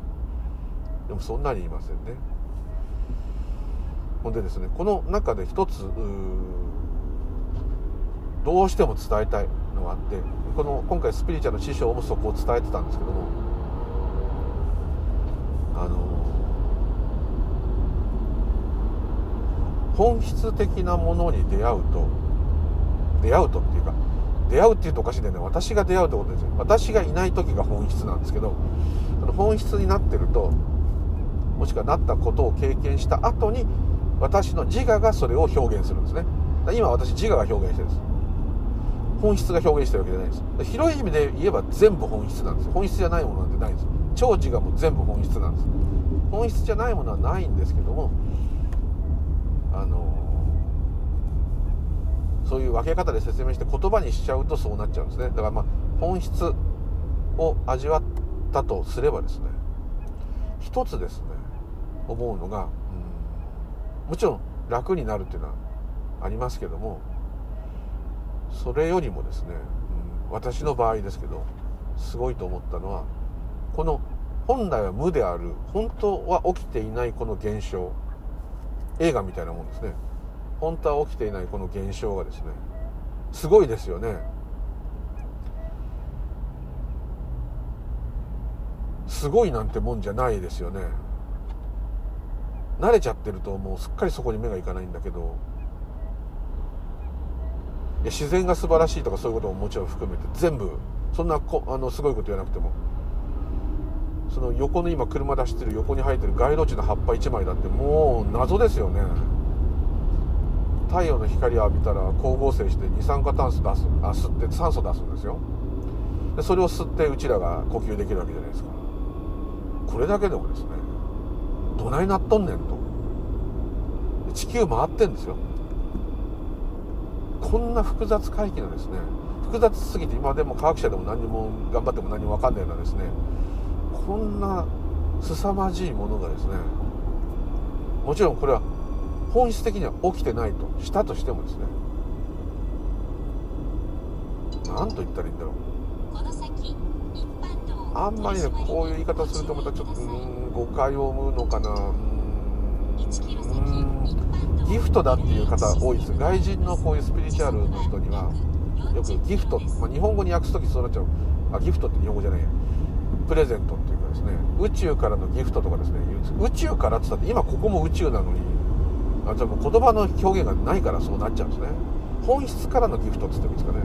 でもそんなにいませんね。ほんでですねこの中で一つどうしても伝えたいのがあってこの今回スピリチュアルの師匠もそこを伝えてたんですけどもあの本質的なものに出会うと出会うとっていうか出会うって言うとおかしいんだよね。私が出会うってことですよ。私がいない時が本質なんですけどその本質になってるともしくはなったことを経験した後に私の自我がそれを表現するんですね。今私自我が表現してるんです。本質が表現してるわけじゃないです。広い意味で言えば全部本質なんです。本質じゃないものなんてないんです。超自我も全部本質なんです。本質じゃないものはないんですけどもあのそういう分け方で説明して言葉にしちゃうとそうなっちゃうんですね。だからまあ本質を味わったとすればですね一つですね思うのが、もちろん楽になるっていうのはありますけどもそれよりもですね、うん、私の場合ですけどすごいと思ったのはこの本来は無である本当は起きていないこの現象映画みたいなもんですね。本当は起きていないこの現象がですねすごいですよね。すごいなんてもんじゃないですよね。慣れちゃってるともうすっかりそこに目がいかないんだけど。自然が素晴らしいとかそういうことももちろん含めて全部そんなこあのすごいこと言わなくても。その横の今車出してる横に生えてる街路樹の葉っぱ1枚だってもう謎ですよね。太陽の光を浴びたら光合成して二酸化炭素出すあ吸って酸素出すんですよ。でそれを吸ってうちらが呼吸できるわけじゃないですか。これだけでもですね。どないなっとんねんと。地球回ってんですよ。こんな複雑回帰のですね。複雑すぎて今でも科学者でも何にも頑張っても何も分かんないようなですねこんな凄まじいものがですねもちろんこれは本質的には起きてないとしたとしてもですね何と言ったらいいんだろう。あんまりねこういう言い方するとまたちょっとうん誤解を生むのかな。うん。ギフトだっていう方多いです外人のこういうスピリチュアルの人にはよくギフト、まあ、日本語に訳す時そうなっちゃう。あギフトって日本語じゃないや。プレゼントっていうかですね。宇宙からのギフトとかですね。宇宙からって言ったって今ここも宇宙なのにあじゃあもう言葉の表現がないからそうなっちゃうんですね。本質からのギフトって言ってもいいですかね。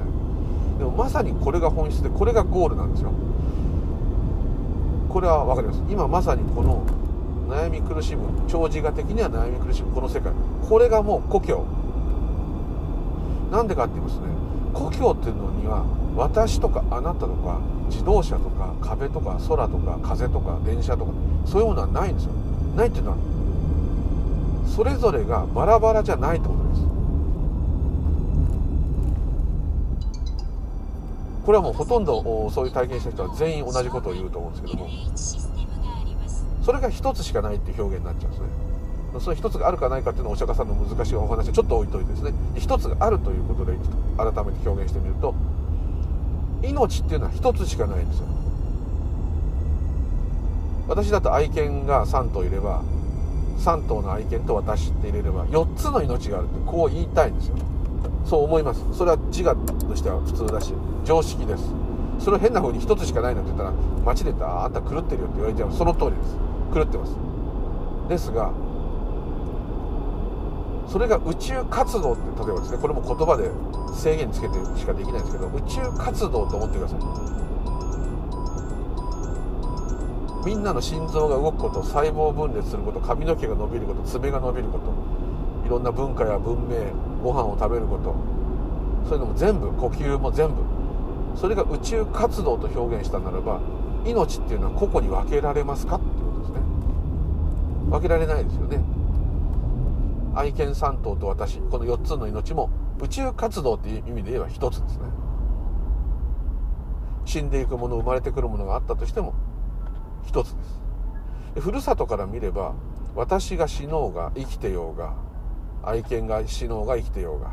でもまさにこれが本質でこれがゴールなんですよこれは分かります。今まさにこの悩み苦しむ長寿我的には悩み苦しむこの世界。これがもう故郷。なんでかって言いますね。故郷っていうのには私とかあなたとか自動車とか壁とか空とか風とか電車とかそういうものはないんですよ。ないっていうのはそれぞれがバラバラじゃないってことですこれはもうほとんどそういう体験した人は全員同じことを言うと思うんですけども。それが一つしかないっていう表現になっちゃうんですね。その一つがあるかないかっていうのはお釈迦さんの難しいお話はちょっと置いといてですね。一つがあるということで改めて表現してみると命っていうのは一つしかないんですよ。私だと愛犬が3頭いれば3頭の愛犬と私って入れれば4つの命があるってこう言いたいんですよ。そう思います。それは自我としては普通だし。常識です。それを変な風に1つしかないなんて言ったら街で言ったあんた狂ってるよって言われちゃう。その通りです。狂ってます。ですがそれが宇宙活動って例えばですねこれも言葉で制限つけてしかできないんですけど宇宙活動と思ってください。みんなの心臓が動くこと細胞分裂すること髪の毛が伸びること爪が伸びることいろんな文化や文明ご飯を食べることそういうのも全部呼吸も全部それが宇宙活動と表現したならば命っていうのは個々に分けられますかっていうことですね。分けられないですよね。愛犬3頭と私この4つの命も宇宙活動っていう意味で言えば1つですね。死んでいくもの生まれてくるものがあったとしても1つです。ふるさとから見れば私が死のうが生きてようが愛犬が死のうが生きてようが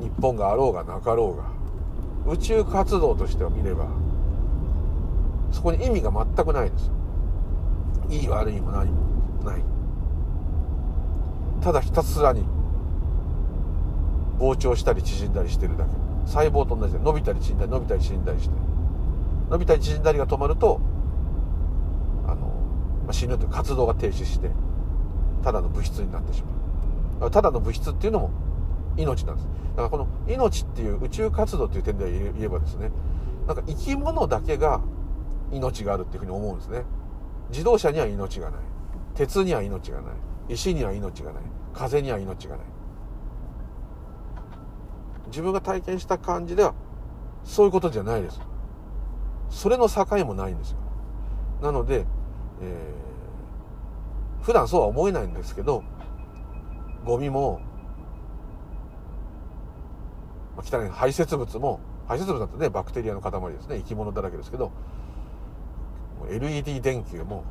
日本があろうがなかろうが宇宙活動としては見ればそこに意味が全くないんですよ。いい悪いも何もない。ただひたすらに膨張したり縮んだりしてるだけ。細胞と同じで伸びたり縮んだり伸びたり縮んだりして。伸びたり縮んだりが止まるとあの、まあ、死ぬという活動が停止してただの物質になってしまう。ただの物質っていうのも命なんです。だからこの命っていう宇宙活動という点では言えばですねなんか生き物だけが命があるっていうふうに思うんですね。自動車には命がない。鉄には命がない。石には命がない。風には命がない。自分が体験した感じではそういうことじゃないです。それの境もないんですよ。なので、えー、普段そうは思えないんですけどゴミも、まあ、汚い排泄物も排泄物だってねバクテリアの塊ですね。生き物だらけですけど LED 電球も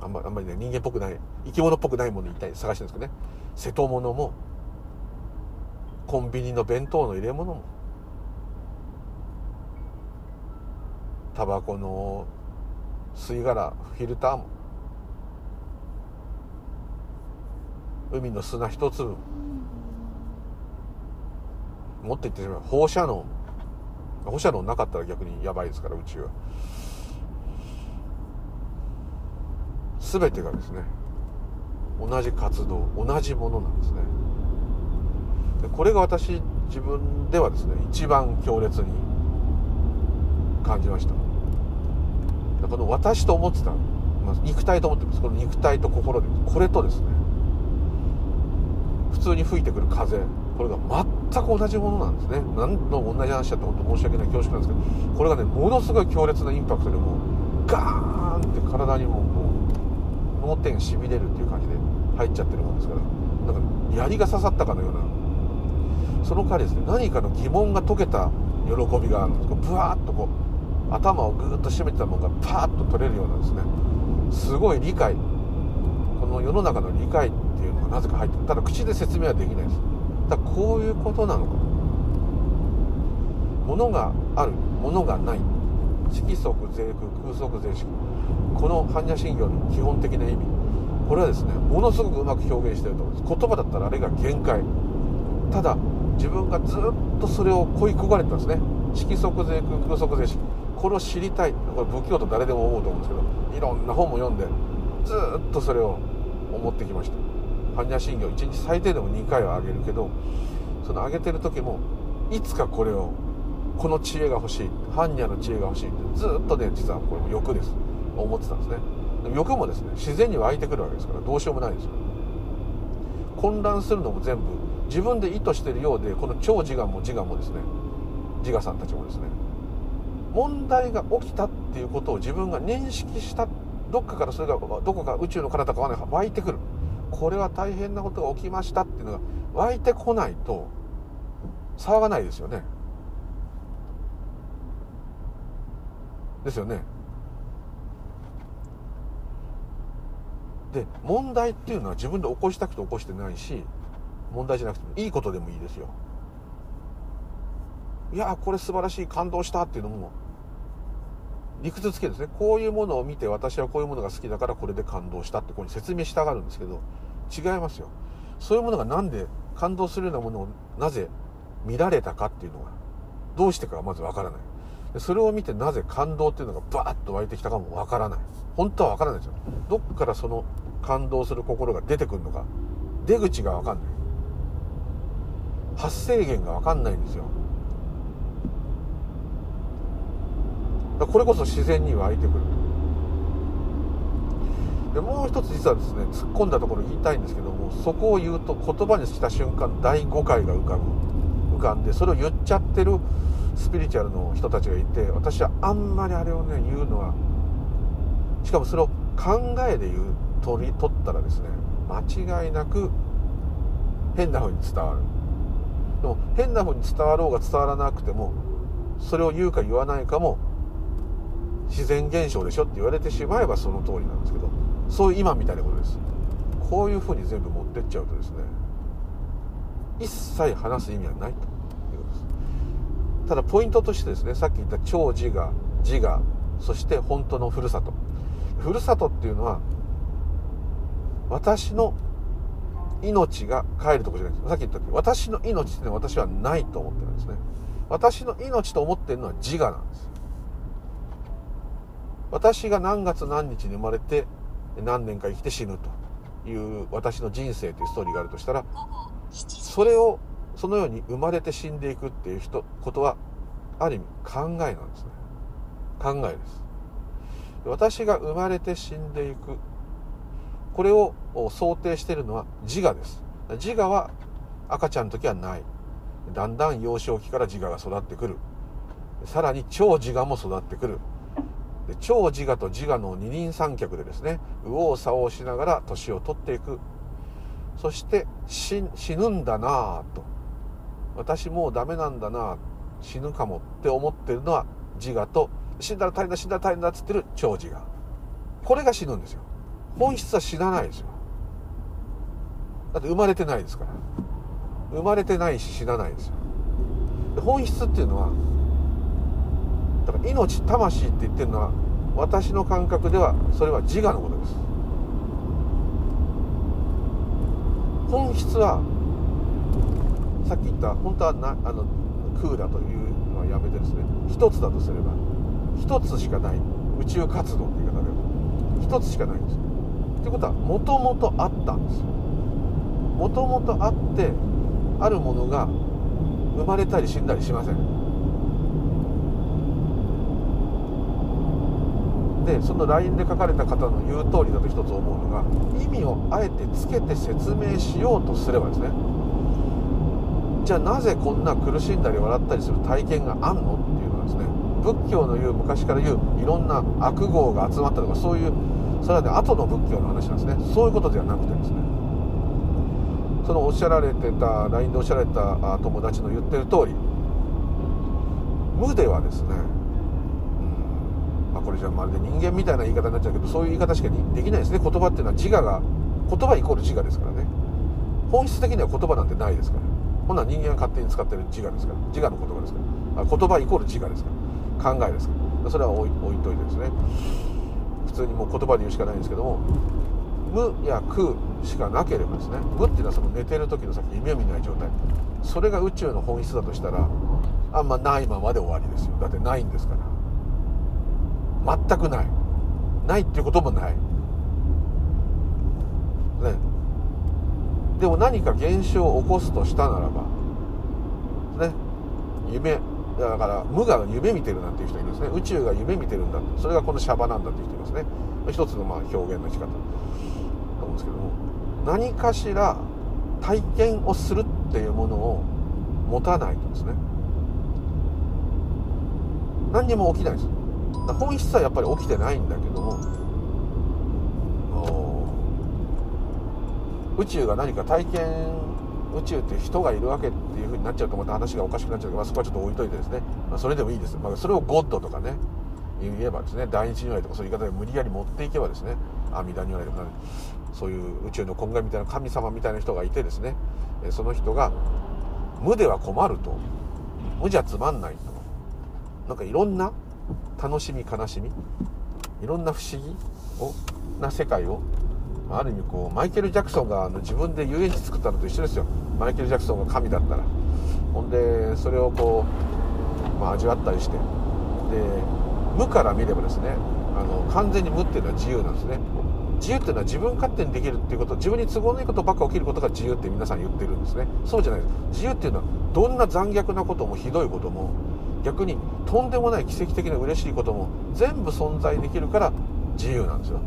あんまあんまりね人間っぽくない生き物っぽくないものに一体探してるんですけどね。瀬戸物もコンビニの弁当の入れ物もタバコの吸い殻フィルターも海の砂一粒ももっと言ってしまう放射能。放射能なかったら逆にやばいですから宇宙は。全てがですね同じ活動同じものなんですね。でこれが私自分ではですね一番強烈に感じました。この私と思ってた、まあ、肉体と思ってます。この肉体と心でこれとですね普通に吹いてくる風これが全く同じものなんですね。何度も同じ話だって本当申し訳ない恐縮なんですけどこれがねものすごい強烈なインパクトでもうガーンって体にももう脳天しびれるっていう感じで入っちゃってるもんですから。なんか槍が刺さったかのようなその代わりですね何かの疑問が解けた喜びがあるんですブワーッとこう頭をグーッと締めてたものがパーッと取れるようなですね。すごい理解この世の中の理解っていうのがなぜか入ってる。ただ口で説明はできないです。だこういうことなのか。ものがあるものがない。色即税空空即税式この般若心経の基本的な意味。これはですねものすごくうまく表現してると思います。言葉だったらあれが限界。ただ自分がずっとそれを恋焦がれてたんですね。色即税空空即税式これを知りたい。これ仏教と誰でも思うと思うんですけどいろんな本も読んでずっとそれを思ってきました。般若心経1日最低でも2回はあげるけどそのあげてる時もいつかこれをこの知恵が欲しい般若の知恵が欲しいってずっとね実はこれも欲です。思ってたんですね。で欲もですね自然に湧いてくるわけですからどうしようもないですよ。混乱するのも全部自分で意図してるようでこの超自我も自我もですね自我さんたちもですね問題が起きたっていうことを自分が認識したどっかからそれがどこか宇宙の体かわない湧いてくる。これは大変なことが起きましたっていうのが湧いてこないと騒がないですよね。ですよね。で問題っていうのは自分で起こしたくて起こしてないし問題じゃなくてもいいことでもいいですよ。いやこれ素晴らしい感動したっていうのも理屈つけですね。こういうものを見て私はこういうものが好きだからこれで感動したってここに説明したがるんですけど違いますよ。そういうものが何で感動するようなものをなぜ見られたかっていうのがどうしてかはまずわからない。それを見てなぜ感動っていうのがバーッと湧いてきたかもわからない。本当はわからないですよ。どっからその感動する心が出てくるのか出口がわかんない。発生源がわかんないんですよ。これこそ自然に湧いてくるでもう一つ実はですね突っ込んだところ言いたいんですけどもそこを言うと言葉にした瞬間第5回が浮かぶ浮かんでそれを言っちゃってるスピリチュアルの人たちがいて私はあんまりあれをね言うのはしかもそれを考えで言う取り取ったらですね間違いなく変な風に伝わる。でも変な風に伝わろうが伝わらなくてもそれを言うか言わないかも自然現象でしょって言われてしまえばその通りなんですけどそういう今みたいなことです。こういう風に全部持ってっちゃうとですね一切話す意味はないということです。ただポイントとしてですねさっき言った超自我自我そして本当のふるさと。ふるさとっていうのは私の命が帰るとこじゃないです。さっき言ったように私の命っていうのは私はないと思ってるんですね。私の命と思ってるのは自我なんです。私が何月何日に生まれて何年か生きて死ぬという私の人生というストーリーがあるとしたらそれをそのように生まれて死んでいくっていう人ことはある意味考えなんですね。考えです。私が生まれて死んでいく。これを想定しているのは自我です。自我は赤ちゃんの時はない。だんだん幼少期から自我が育ってくる。さらに超自我も育ってくるで超自我と自我の二人三脚でですね右往左往しながら年を取っていく。そして死ぬんだなぁと。私もうダメなんだな死ぬかもって思ってるのは自我と死んだら大変だ死んだら大変だっつってる超自我。これが死ぬんですよ。本質は死なないですよ。だって生まれてないですから。生まれてないし死なないですよ。本質っていうのはだから命魂って言ってるのは私の感覚ではそれは自我のことです。本質はさっき言った本当はなあの空だというのはやめてですね。一つだとすれば一つしかない宇宙活動って言い方で一つしかないんです。ってことはもともとあったんです。もともとあってあるものが生まれたり死んだりしません。でその LINE で書かれた方の言う通りだと一つ思うのが意味をあえてつけて説明しようとすればですねじゃあなぜこんな苦しんだり笑ったりする体験があんのっていうのはですね仏教の言う昔から言ういろんな悪号が集まったとかそういうそれはね後の仏教の話なんですね。そういうことではなくてですねそのおっしゃられてた LINE でおっしゃられた友達の言ってる通り無ではですねこれじゃまるで人間みたいな言い方になっちゃうけどそういう言い方しかできないですね。言葉っていうのは自我が言葉イコール自我ですからね。本質的には言葉なんてないですから。ほんなら人間が勝手に使ってる自我ですから。自我の言葉ですから。言葉イコール自我ですから。考えですから。それは置いといてですね。普通にもう言葉で言うしかないんですけども無や空しかなければですね。無っていうのはその寝てる時の先夢を見ない状態。それが宇宙の本質だとしたらあんまないままで終わりですよ。だってないんですから。全くない。ないっていうこともない。ね。でも何か現象を起こすとしたならばね。夢。だから無が夢見てるなんていう人いるんですね。宇宙が夢見てるんだって。それがこのシャバなんだっていう人いますね。一つのまあ表現の仕方。だと思うんですけども。何かしら体験をするっていうものを持たないとですね。何にも起きないです。本質はやっぱり起きてないんだけども。宇宙が何か体験宇宙っていう人がいるわけっていうふうになっちゃうとまた話がおかしくなっちゃうから、まあ、そこはちょっと置いといてですね、まあ、それでもいいです、まあ、それをゴッドとかね言えばですね第一如来とかそういう言い方で無理やり持っていけばですね阿弥陀如来とかそういう宇宙の根源みたいな神様みたいな人がいてですねその人が無では困ると。無じゃつまんないと。なんかいろんな楽しみ悲しみ？いろんな不思議をな世界をある意味こうマイケル・ジャクソンがあの自分で遊園地作ったのと一緒ですよ。マイケル・ジャクソンが神だったら。ほんでそれをこう、まあ、味わったりして。で無から見ればですねあの完全に無っていうのは自由なんですね。自由っていうのは自分勝手にできるっていうこと自分に都合のいいことばっか起きることが自由って皆さん言ってるんですね。そうじゃないです。自由っていうのはどんな残虐なこともひどいことも逆にとんでもない奇跡的な嬉しいことも全部存在できるから自由なんですよ。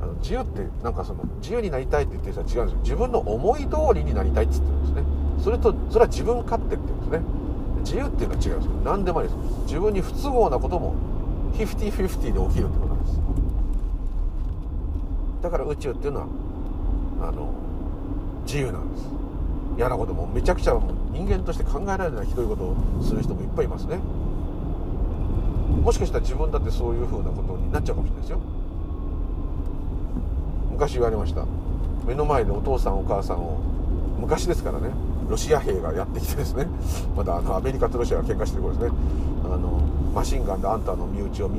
あの自由ってなんかその自由になりたいって言ってる人は違うんですよ。自分の思い通りになりたいって言ってるんですね。それとそれは自分勝手って言うんですね。自由っていうのは違うんですよ。何でもありです。自分に不都合なことも50-50で起きるってことなんです。だから宇宙っていうのはあの自由なんです。嫌なこともめちゃくちゃ人間として考えられないひどいことをする人もいっぱいいますね。もしかしたら自分だってそういう風なことになっちゃうかもしれないですよ。昔言われました。目の前でお父さんお母さんを昔ですからね。ロシア兵がやってきてですね。まだあのアメリカとロシアが喧嘩してる頃ですね。あのマシンガンであんたの身内を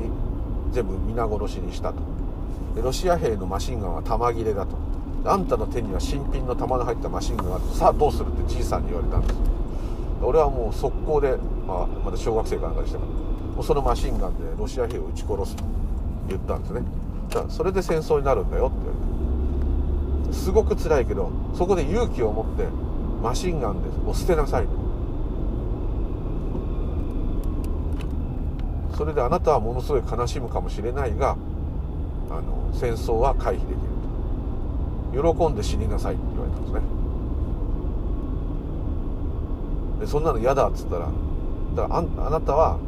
全部皆殺しにしたと。でロシア兵のマシンガンは弾切れだと。あんたの手には新品の弾の入ったマシンガンがあってさあどうするってじいさんに言われたんです。俺はもう速攻で、まあ、まだ小学生かなんかでしたから。もうそのマシンガンでロシア兵を撃ち殺すと言ったんですね。だそれで戦争になるんだよって言われて。すごく辛いけどそこで勇気を持ってマシンガンでを捨てなさいそれであなたはものすごい悲しむかもしれないがあの戦争は回避できる。喜んで死になさいって言われたんですね。でそんなの嫌だっつったらだからああなたは、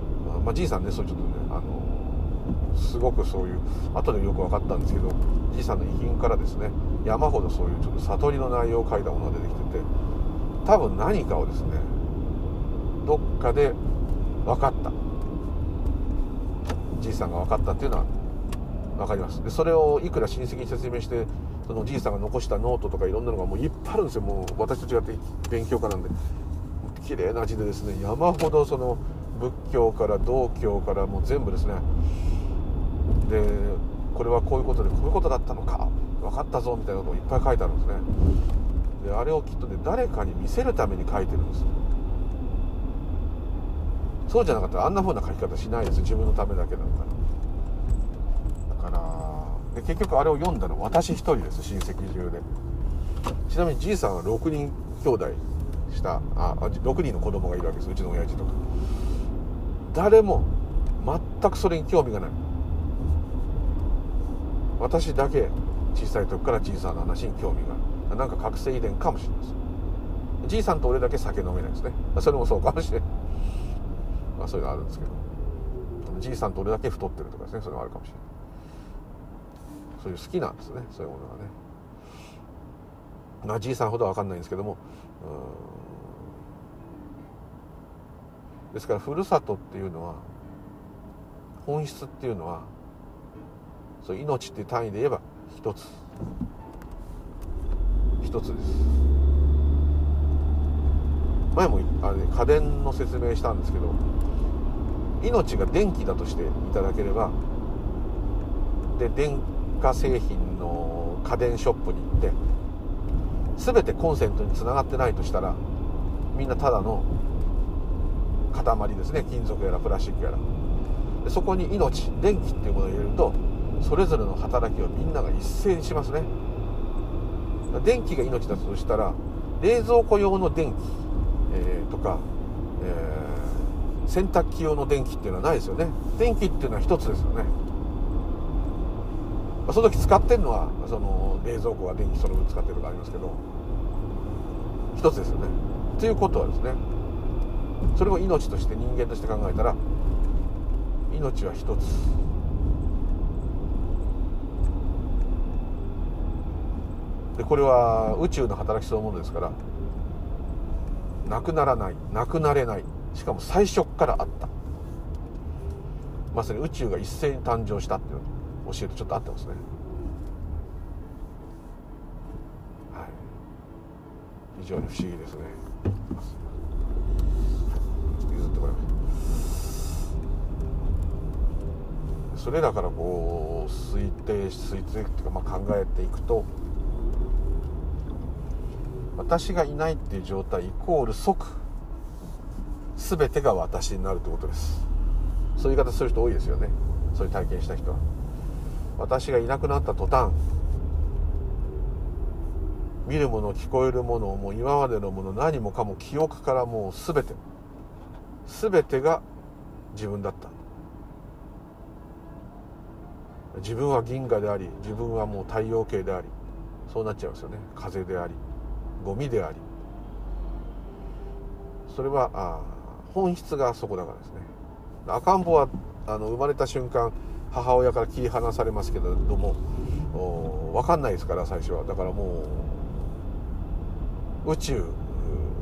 まあ、じいさんねそうちょっとねあのすごくそういう後でよく分かったんですけどじいさんの遺品からですね山ほどそういうちょっと悟りの内容を書いたものが出てきてて多分何かをですねどっかで分かった。じいさんが分かったっていうのは分かります。でそれをいくら親戚に説明してそのじいさんが残したノートとかいろんなのがもういっぱいあるんですよ。もう私と違って勉強家なんで。綺麗な字でですね。山ほどその仏教から道教からもう全部ですね。でこれはこういうことでこういうことだったのか。分かったぞみたいなこともいっぱい書いてあるんですね。であれをきっとね誰かに見せるために書いてるんです。そうじゃなかったらあんな風な書き方しないです。自分のためだけだから。だからで結局あれを読んだの私一人です親戚中で。ちなみにじいさんは6人兄弟したあ6人の子供がいるわけですうちの親父とか。誰も全くそれに興味がない。私だけ小さい時からじいさんの話に興味がある。なんか覚醒遺伝かもしれないですじいさんと俺だけ酒飲めないですね。それもそうかもしれない、まあ、そういうのあるんですけど。じいさんと俺だけ太ってるとかですねそういうのあるかもしれない。そういう好きなんですね。そういうものがね。まあじいさんほどは分かんないんですけども。ですからふるさとっていうのは本質っていうのはそう命っていう単位で言えば一つ。一つです。前もあれ、家電の説明したんですけど命が電気だとしていただければで電化製品の家電ショップに行って全てコンセントにつながってないとしたらみんなただの塊ですね。金属やらプラスチックやら。でそこに命電気っていうものを入れるとそれぞれの働きをみんなが一斉にしますね。電気が命だとしたら冷蔵庫用の電気、えー、とか、えー、洗濯機用の電気っていうのはないですよね。電気っていうのは一つですよね。その時使ってるのはその冷蔵庫が電気その分使ってるとかありますけど一つですよね。ということはですねそれを命として人間として考えたら命は一つ。でこれは宇宙の働きそのものですからなくならないなくなれない。しかも最初からあった。まさに宇宙が一斉に誕生したっていう。の教えてちょっと合ってますね。はい。非常に不思議ですね。譲ってもらいまそれだからこう推定推定っていうか、まあ、考えていくと私がいないっていう状態イコール即全てが私になるってことです。そういう言い方する人多いですよね。そういう体験した人は。私がいなくなった途端見るもの聞こえるものもう今までのもの何もかも記憶からもう全て全てが自分だった。自分は銀河であり自分はもう太陽系でありそうなっちゃいますよね。風でありゴミであり。それはあ本質がそこだからですね。赤ん坊はあの生まれた瞬間母親から切り離されますけれども分かんないですから最初は。だからもう宇宙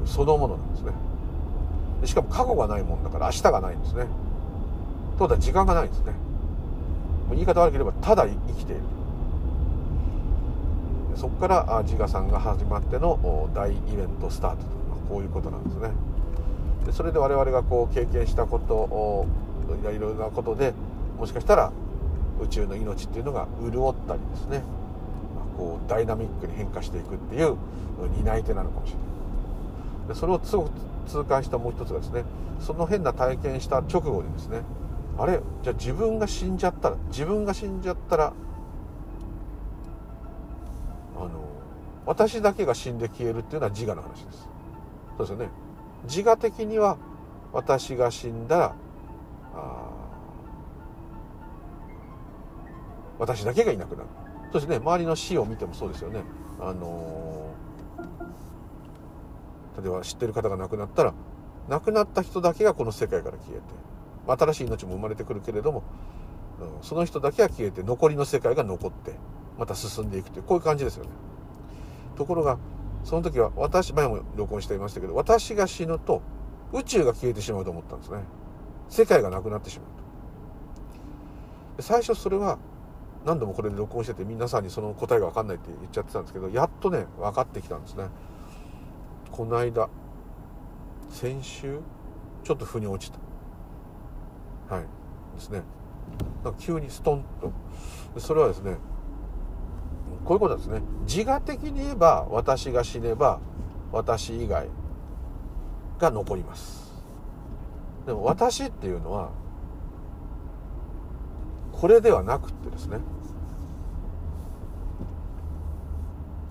そのものなんですね。しかも過去がないもんだから明日がないんですね。ということは時間がないんですね。言い方悪ければただ生きている。そこから自我さんが始まっての大イベントスタートと、まあ、こういうことなんですね。でそれで我々がこう経験したことをいろいろなことでもしかしたら宇宙の命っていうのが潤ったりですね、まあ、こうダイナミックに変化していくっていう担い手なのかもしれない。でそれをすごく痛感したもう一つがですねその変な体験した直後にですねあれ？じゃあ自分が死んじゃったら自分が死んじゃったらあの私だけが死んで消えるっていうのは自我の話です。そうですよね。自我的には私が死んだらあ私だけがいなくなる。そしてね周りの死を見てもそうですよね。あのー、例えば知ってる方が亡くなったら亡くなった人だけがこの世界から消えて新しい命も生まれてくるけれども、うん、その人だけは消えて残りの世界が残ってまた進んでいくというこういう感じですよね。ところがその時は私前も録音していましたけど私が死ぬと宇宙が消えてしまうと思ったんですね。世界がなくなってしまうと。最初それは何度もこれで録音してて皆さんにその答えが分かんないって言っちゃってたんですけどやっとね分かってきたんですね。この間先週ちょっと腑に落ちた。はい。ですね。なんか急にストンと。それはですねこういうことですね。自我的に言えば私が死ねば私以外が残ります。でも私っていうのはこれではなくってですね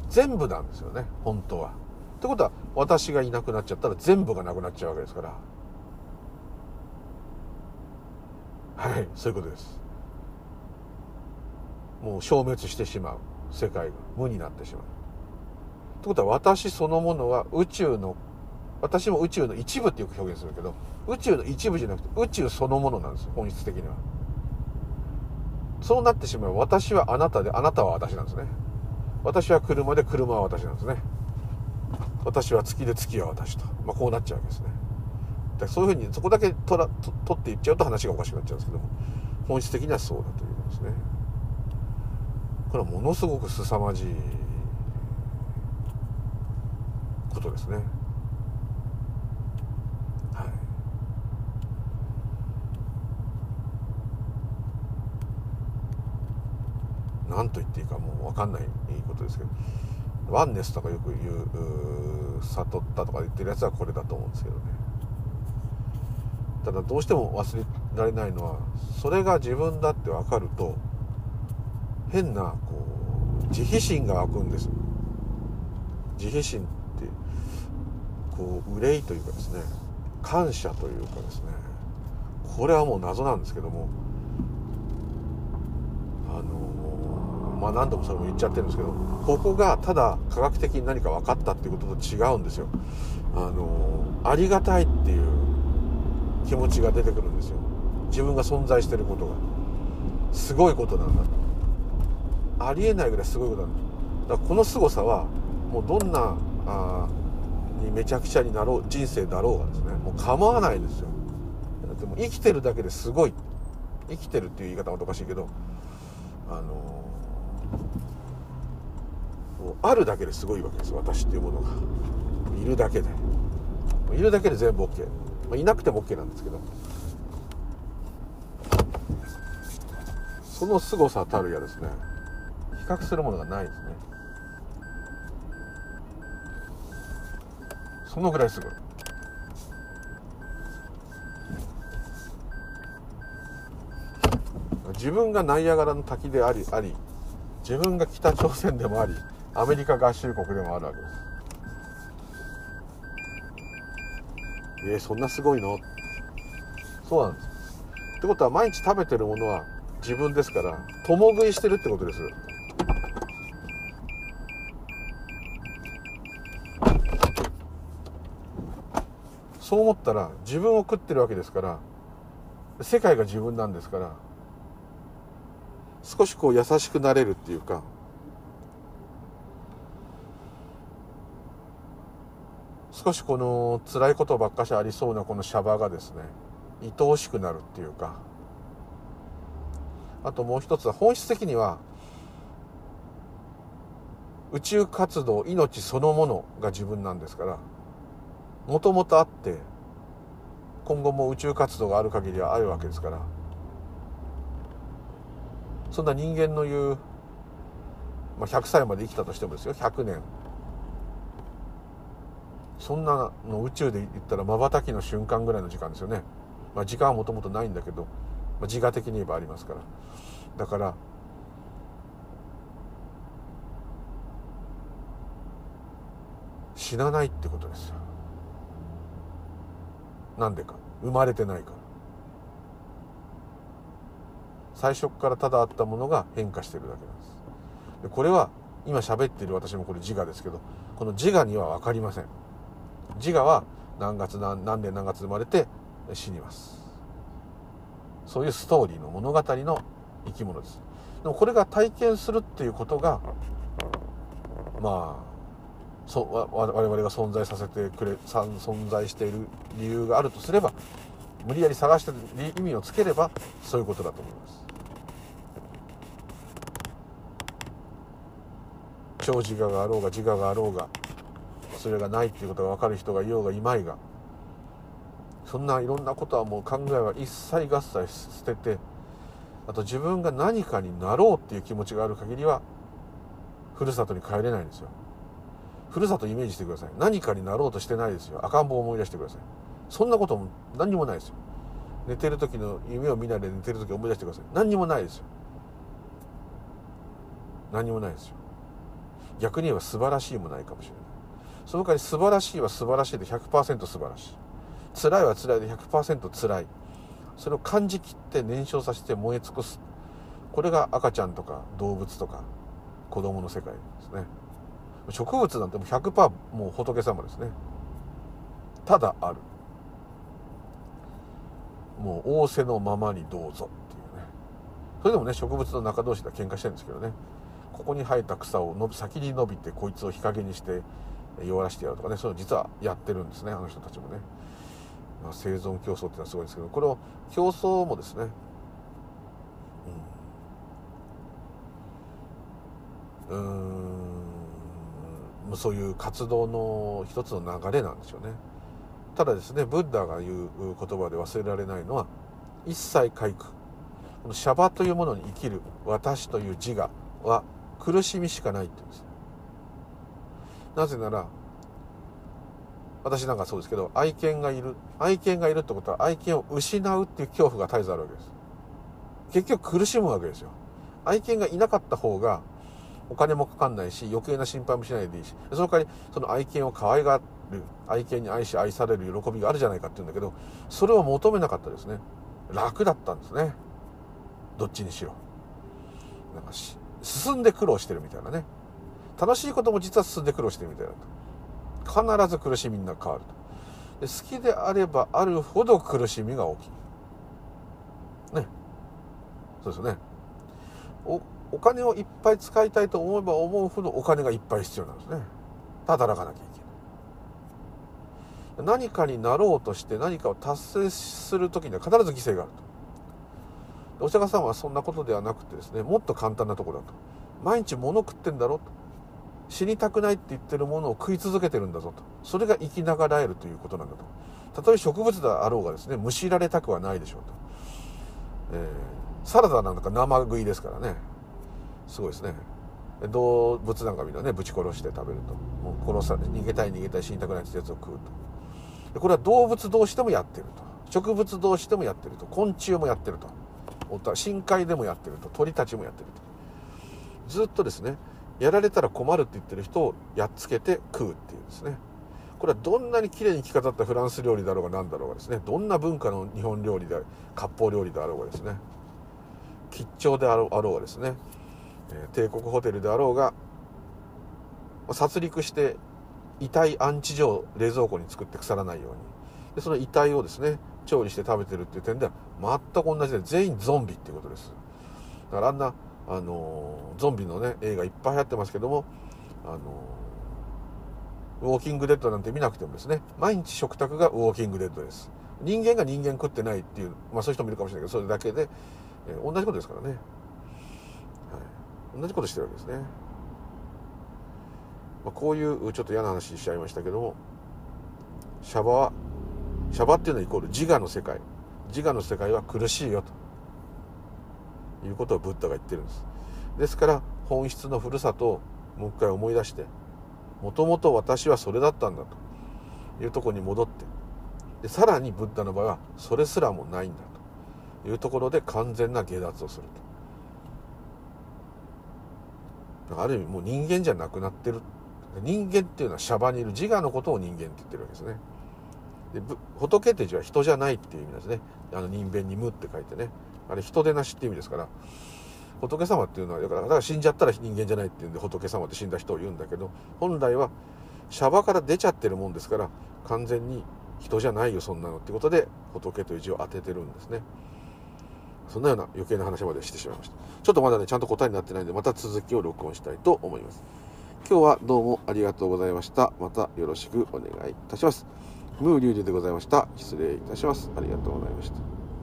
全部なんですよね本当は。ってことは私がいなくなっちゃったら全部がなくなっちゃうわけですから。はいそういうことです。もう消滅してしまう。世界が。無になってしまう。ってことは私そのものは宇宙の私も宇宙の一部ってよく表現するけど宇宙の一部じゃなくて宇宙そのものなんです本質的には。そうなってしまう私はあなたであなたは私なんですね。私は車で車は私なんですね。私は月で月は私と、まあ、こうなっちゃうわけですね。だそういうふうにそこだけ取ら取っていっちゃうと話がおかしくなっちゃうんですけども本質的にはそうだということですね。これはものすごく凄まじいことですね。何と言っていいかもう分かんないことですけどワンネスとかよく言う悟ったとか言ってるやつはこれだと思うんですけどね。ただどうしても忘れられないのはそれが自分だって分かると変なこう慈悲心が湧くんです。慈悲心ってこう憂いというかですね感謝というかですねこれはもう謎なんですけどもまあ何度もそれも言っちゃってるんですけどここがただ科学的に何か分かったっていうことと違うんですよ。あのありがたいっていう気持ちが出てくるんですよ。自分が存在してることが。すごいことなんだ。ありえないぐらいすごいことなんだ。だからこの凄さはもうどんなあにめちゃくちゃになろう人生だろうがですねもう構わないですよ。でも生きてるだけですごい。生きてるっていう言い方はおかしいけどあのあるだけですごいわけです私っていうものが。いるだけで。いるだけで全部 OK、まあ、いなくても OK なんですけど。その凄さたるやですね。比較するものがないですね。そのぐらいすごい。自分がナイアガラの滝でありあり自分が北朝鮮でもありアメリカ合衆国でもあるわけです。えー、そんなすごいの？そうなんです。ってことは毎日食べてるものは自分ですから共食いしてるってことです。そう思ったら自分を食ってるわけですから世界が自分なんですから少しこう優しくなれるっていうか。少しこの辛いことばっかしありそうなこのシャバがですね愛おしくなるっていうか。あともう一つは本質的には宇宙活動命そのものが自分なんですからもともとあって今後も宇宙活動がある限りはあるわけですから。そんな人間の言う、まあ、100歳まで生きたとしてもですよ。100年。そんなの宇宙で言ったらまばたきの瞬間ぐらいの時間ですよね、まあ、時間はもともとないんだけど、まあ、自我的に言えばありますから。だから死なないってことですよ。なんでか。生まれてないから。最初からただあったものが変化してるだけなんです。でこれは今喋っている私もこれ自我ですけどこの自我には分かりません。自我は何月何何年何月生まれて死にます。そういうストーリーの物語の生き物です。でもこれが体験するっていうことがまあそ我々が存在させてくれ存在している理由があるとすれば無理やり探して意味をつければそういうことだと思います。超自我があろうが自我があろうがそれがないっていうことが分かる人がいようがいまいがそんないろんなことはもう考えは一切合切捨ててあと自分が何かになろうっていう気持ちがある限りはふるさとに帰れないんですよ。ふるさとイメージしてください。何かになろうとしてないですよ。赤ん坊を思い出してください。そんなことも何にもないですよ。寝てる時の夢を見ないで寝てる時思い出してください。何にもないですよ。何にもないですよ。逆に言えば素晴らしいもないかもしれない。その代わり素晴らしいは素晴らしいで100%素晴らしい。辛いは辛いで100%辛い。それを感じきって燃焼させて燃え尽くす。これが赤ちゃんとか動物とか子供の世界ですね。植物なんてもう100%もう仏様ですね。ただある。もう仰せのままにどうぞっていうね。それでもね植物の中同士では喧嘩してるんですけどね。ここに生えた草をの先に伸びてこいつを日陰にして弱らしてやるとかねそういうの実はやってるんですねあの人たちもね、まあ、生存競争っていうのはすごいんですけどこの競争もですね、うん、うんそういう活動の一つの流れなんですよね。ただですねブッダが言う言葉で忘れられないのは一切回復。このシャバというものに生きる私という自我は苦しみしかないって言うんです。なぜなら私なんかそうですけど愛犬がいる。愛犬がいるってことは愛犬を失うっていう恐怖が絶えずあるわけです。結局苦しむわけですよ。愛犬がいなかった方がお金もかかんないし余計な心配もしないでいいしその代わりその愛犬を可愛がる愛犬に愛し愛される喜びがあるじゃないかって言うんだけどそれを求めなかったですね。楽だったんですね。どっちにしろ。なんかし進んで苦労してるみたいなね。楽しいことも実は進んで苦労してるみたいだと。必ず苦しみが変わると。で好きであればあるほど苦しみが大きいね。そうですよね。おお金をいっぱい使いたいと思えば思うほどお金がいっぱい必要なんですね。働かなきゃいけない。何かになろうとして何かを達成する時には必ず犠牲があると。お釈迦さんはそんなことではなくてですねもっと簡単なところだと毎日物食ってんだろと。死にたくないって言ってるものを食い続けてるんだぞと。それが生きながらえるということなんだと。たとえ植物であろうがですねむしられたくはないでしょうと、えー、サラダなんか生食いですからね。すごいですね。動物なんかみんなねぶち殺して食べると。もう殺さ逃げたい逃げたい死にたくないってやつを食うと。これは動物同士でもやってると。植物同士でもやってると。昆虫もやってると。深海でもやってると鳥たちもやってると。ずっとですねやられたら困るって言ってる人をやっつけて食うっていうですね。これはどんなに綺麗に着飾ったフランス料理だろうが何だろうがですねどんな文化の日本料理で割烹料理であろうがですね吉兆であろうがですね、え帝国ホテルであろうが殺戮して遺体安置所を冷蔵庫に作って腐らないように。でその遺体をですね調理して食べてるっていう点では全く同じで全員ゾンビっていうことです。だからあんなあのゾンビのね映画いっぱい流行ってますけどもあのウォーキングデッドなんて見なくてもですね毎日食卓がウォーキングデッドです。人間が人間食ってないっていうまあそういう人もいるかもしれないけどそれだけで、えー、同じことですからね、はい、同じことしてるわけですね、まあ、こういうちょっと嫌な話しちゃいましたけどもシャバはシャバっていうのはイコール自我の世界。自我の世界は苦しいよと。いうことをブッダが言ってるんです。ですから本質のふるさとをもう一回思い出してもともと私はそれだったんだと。いうところに戻って。でさらにブッダの場合はそれすらもないんだと。いうところで完全な下脱をすると。ある意味もう人間じゃなくなってる。人間っていうのはシャバにいる。自我のことを人間って言ってるわけですね。で仏って字は人じゃないっていう意味なんですね。あの人弁に無って書いてね。あれ人でなしっていう意味ですから。仏様っていうのはだからだから死んじゃったら人間じゃないっていうんで仏様って死んだ人を言うんだけど本来はシャバから出ちゃってるもんですから完全に人じゃないよそんなのってことで仏という字を当ててるんですね。そんなような余計な話までしてしまいました。ちょっとまだねちゃんと答えになってないんでまた続きを録音したいと思います。今日はどうもありがとうございました。またよろしくお願いいたします。ムーリュウジでございました。失礼いたします。ありがとうございました。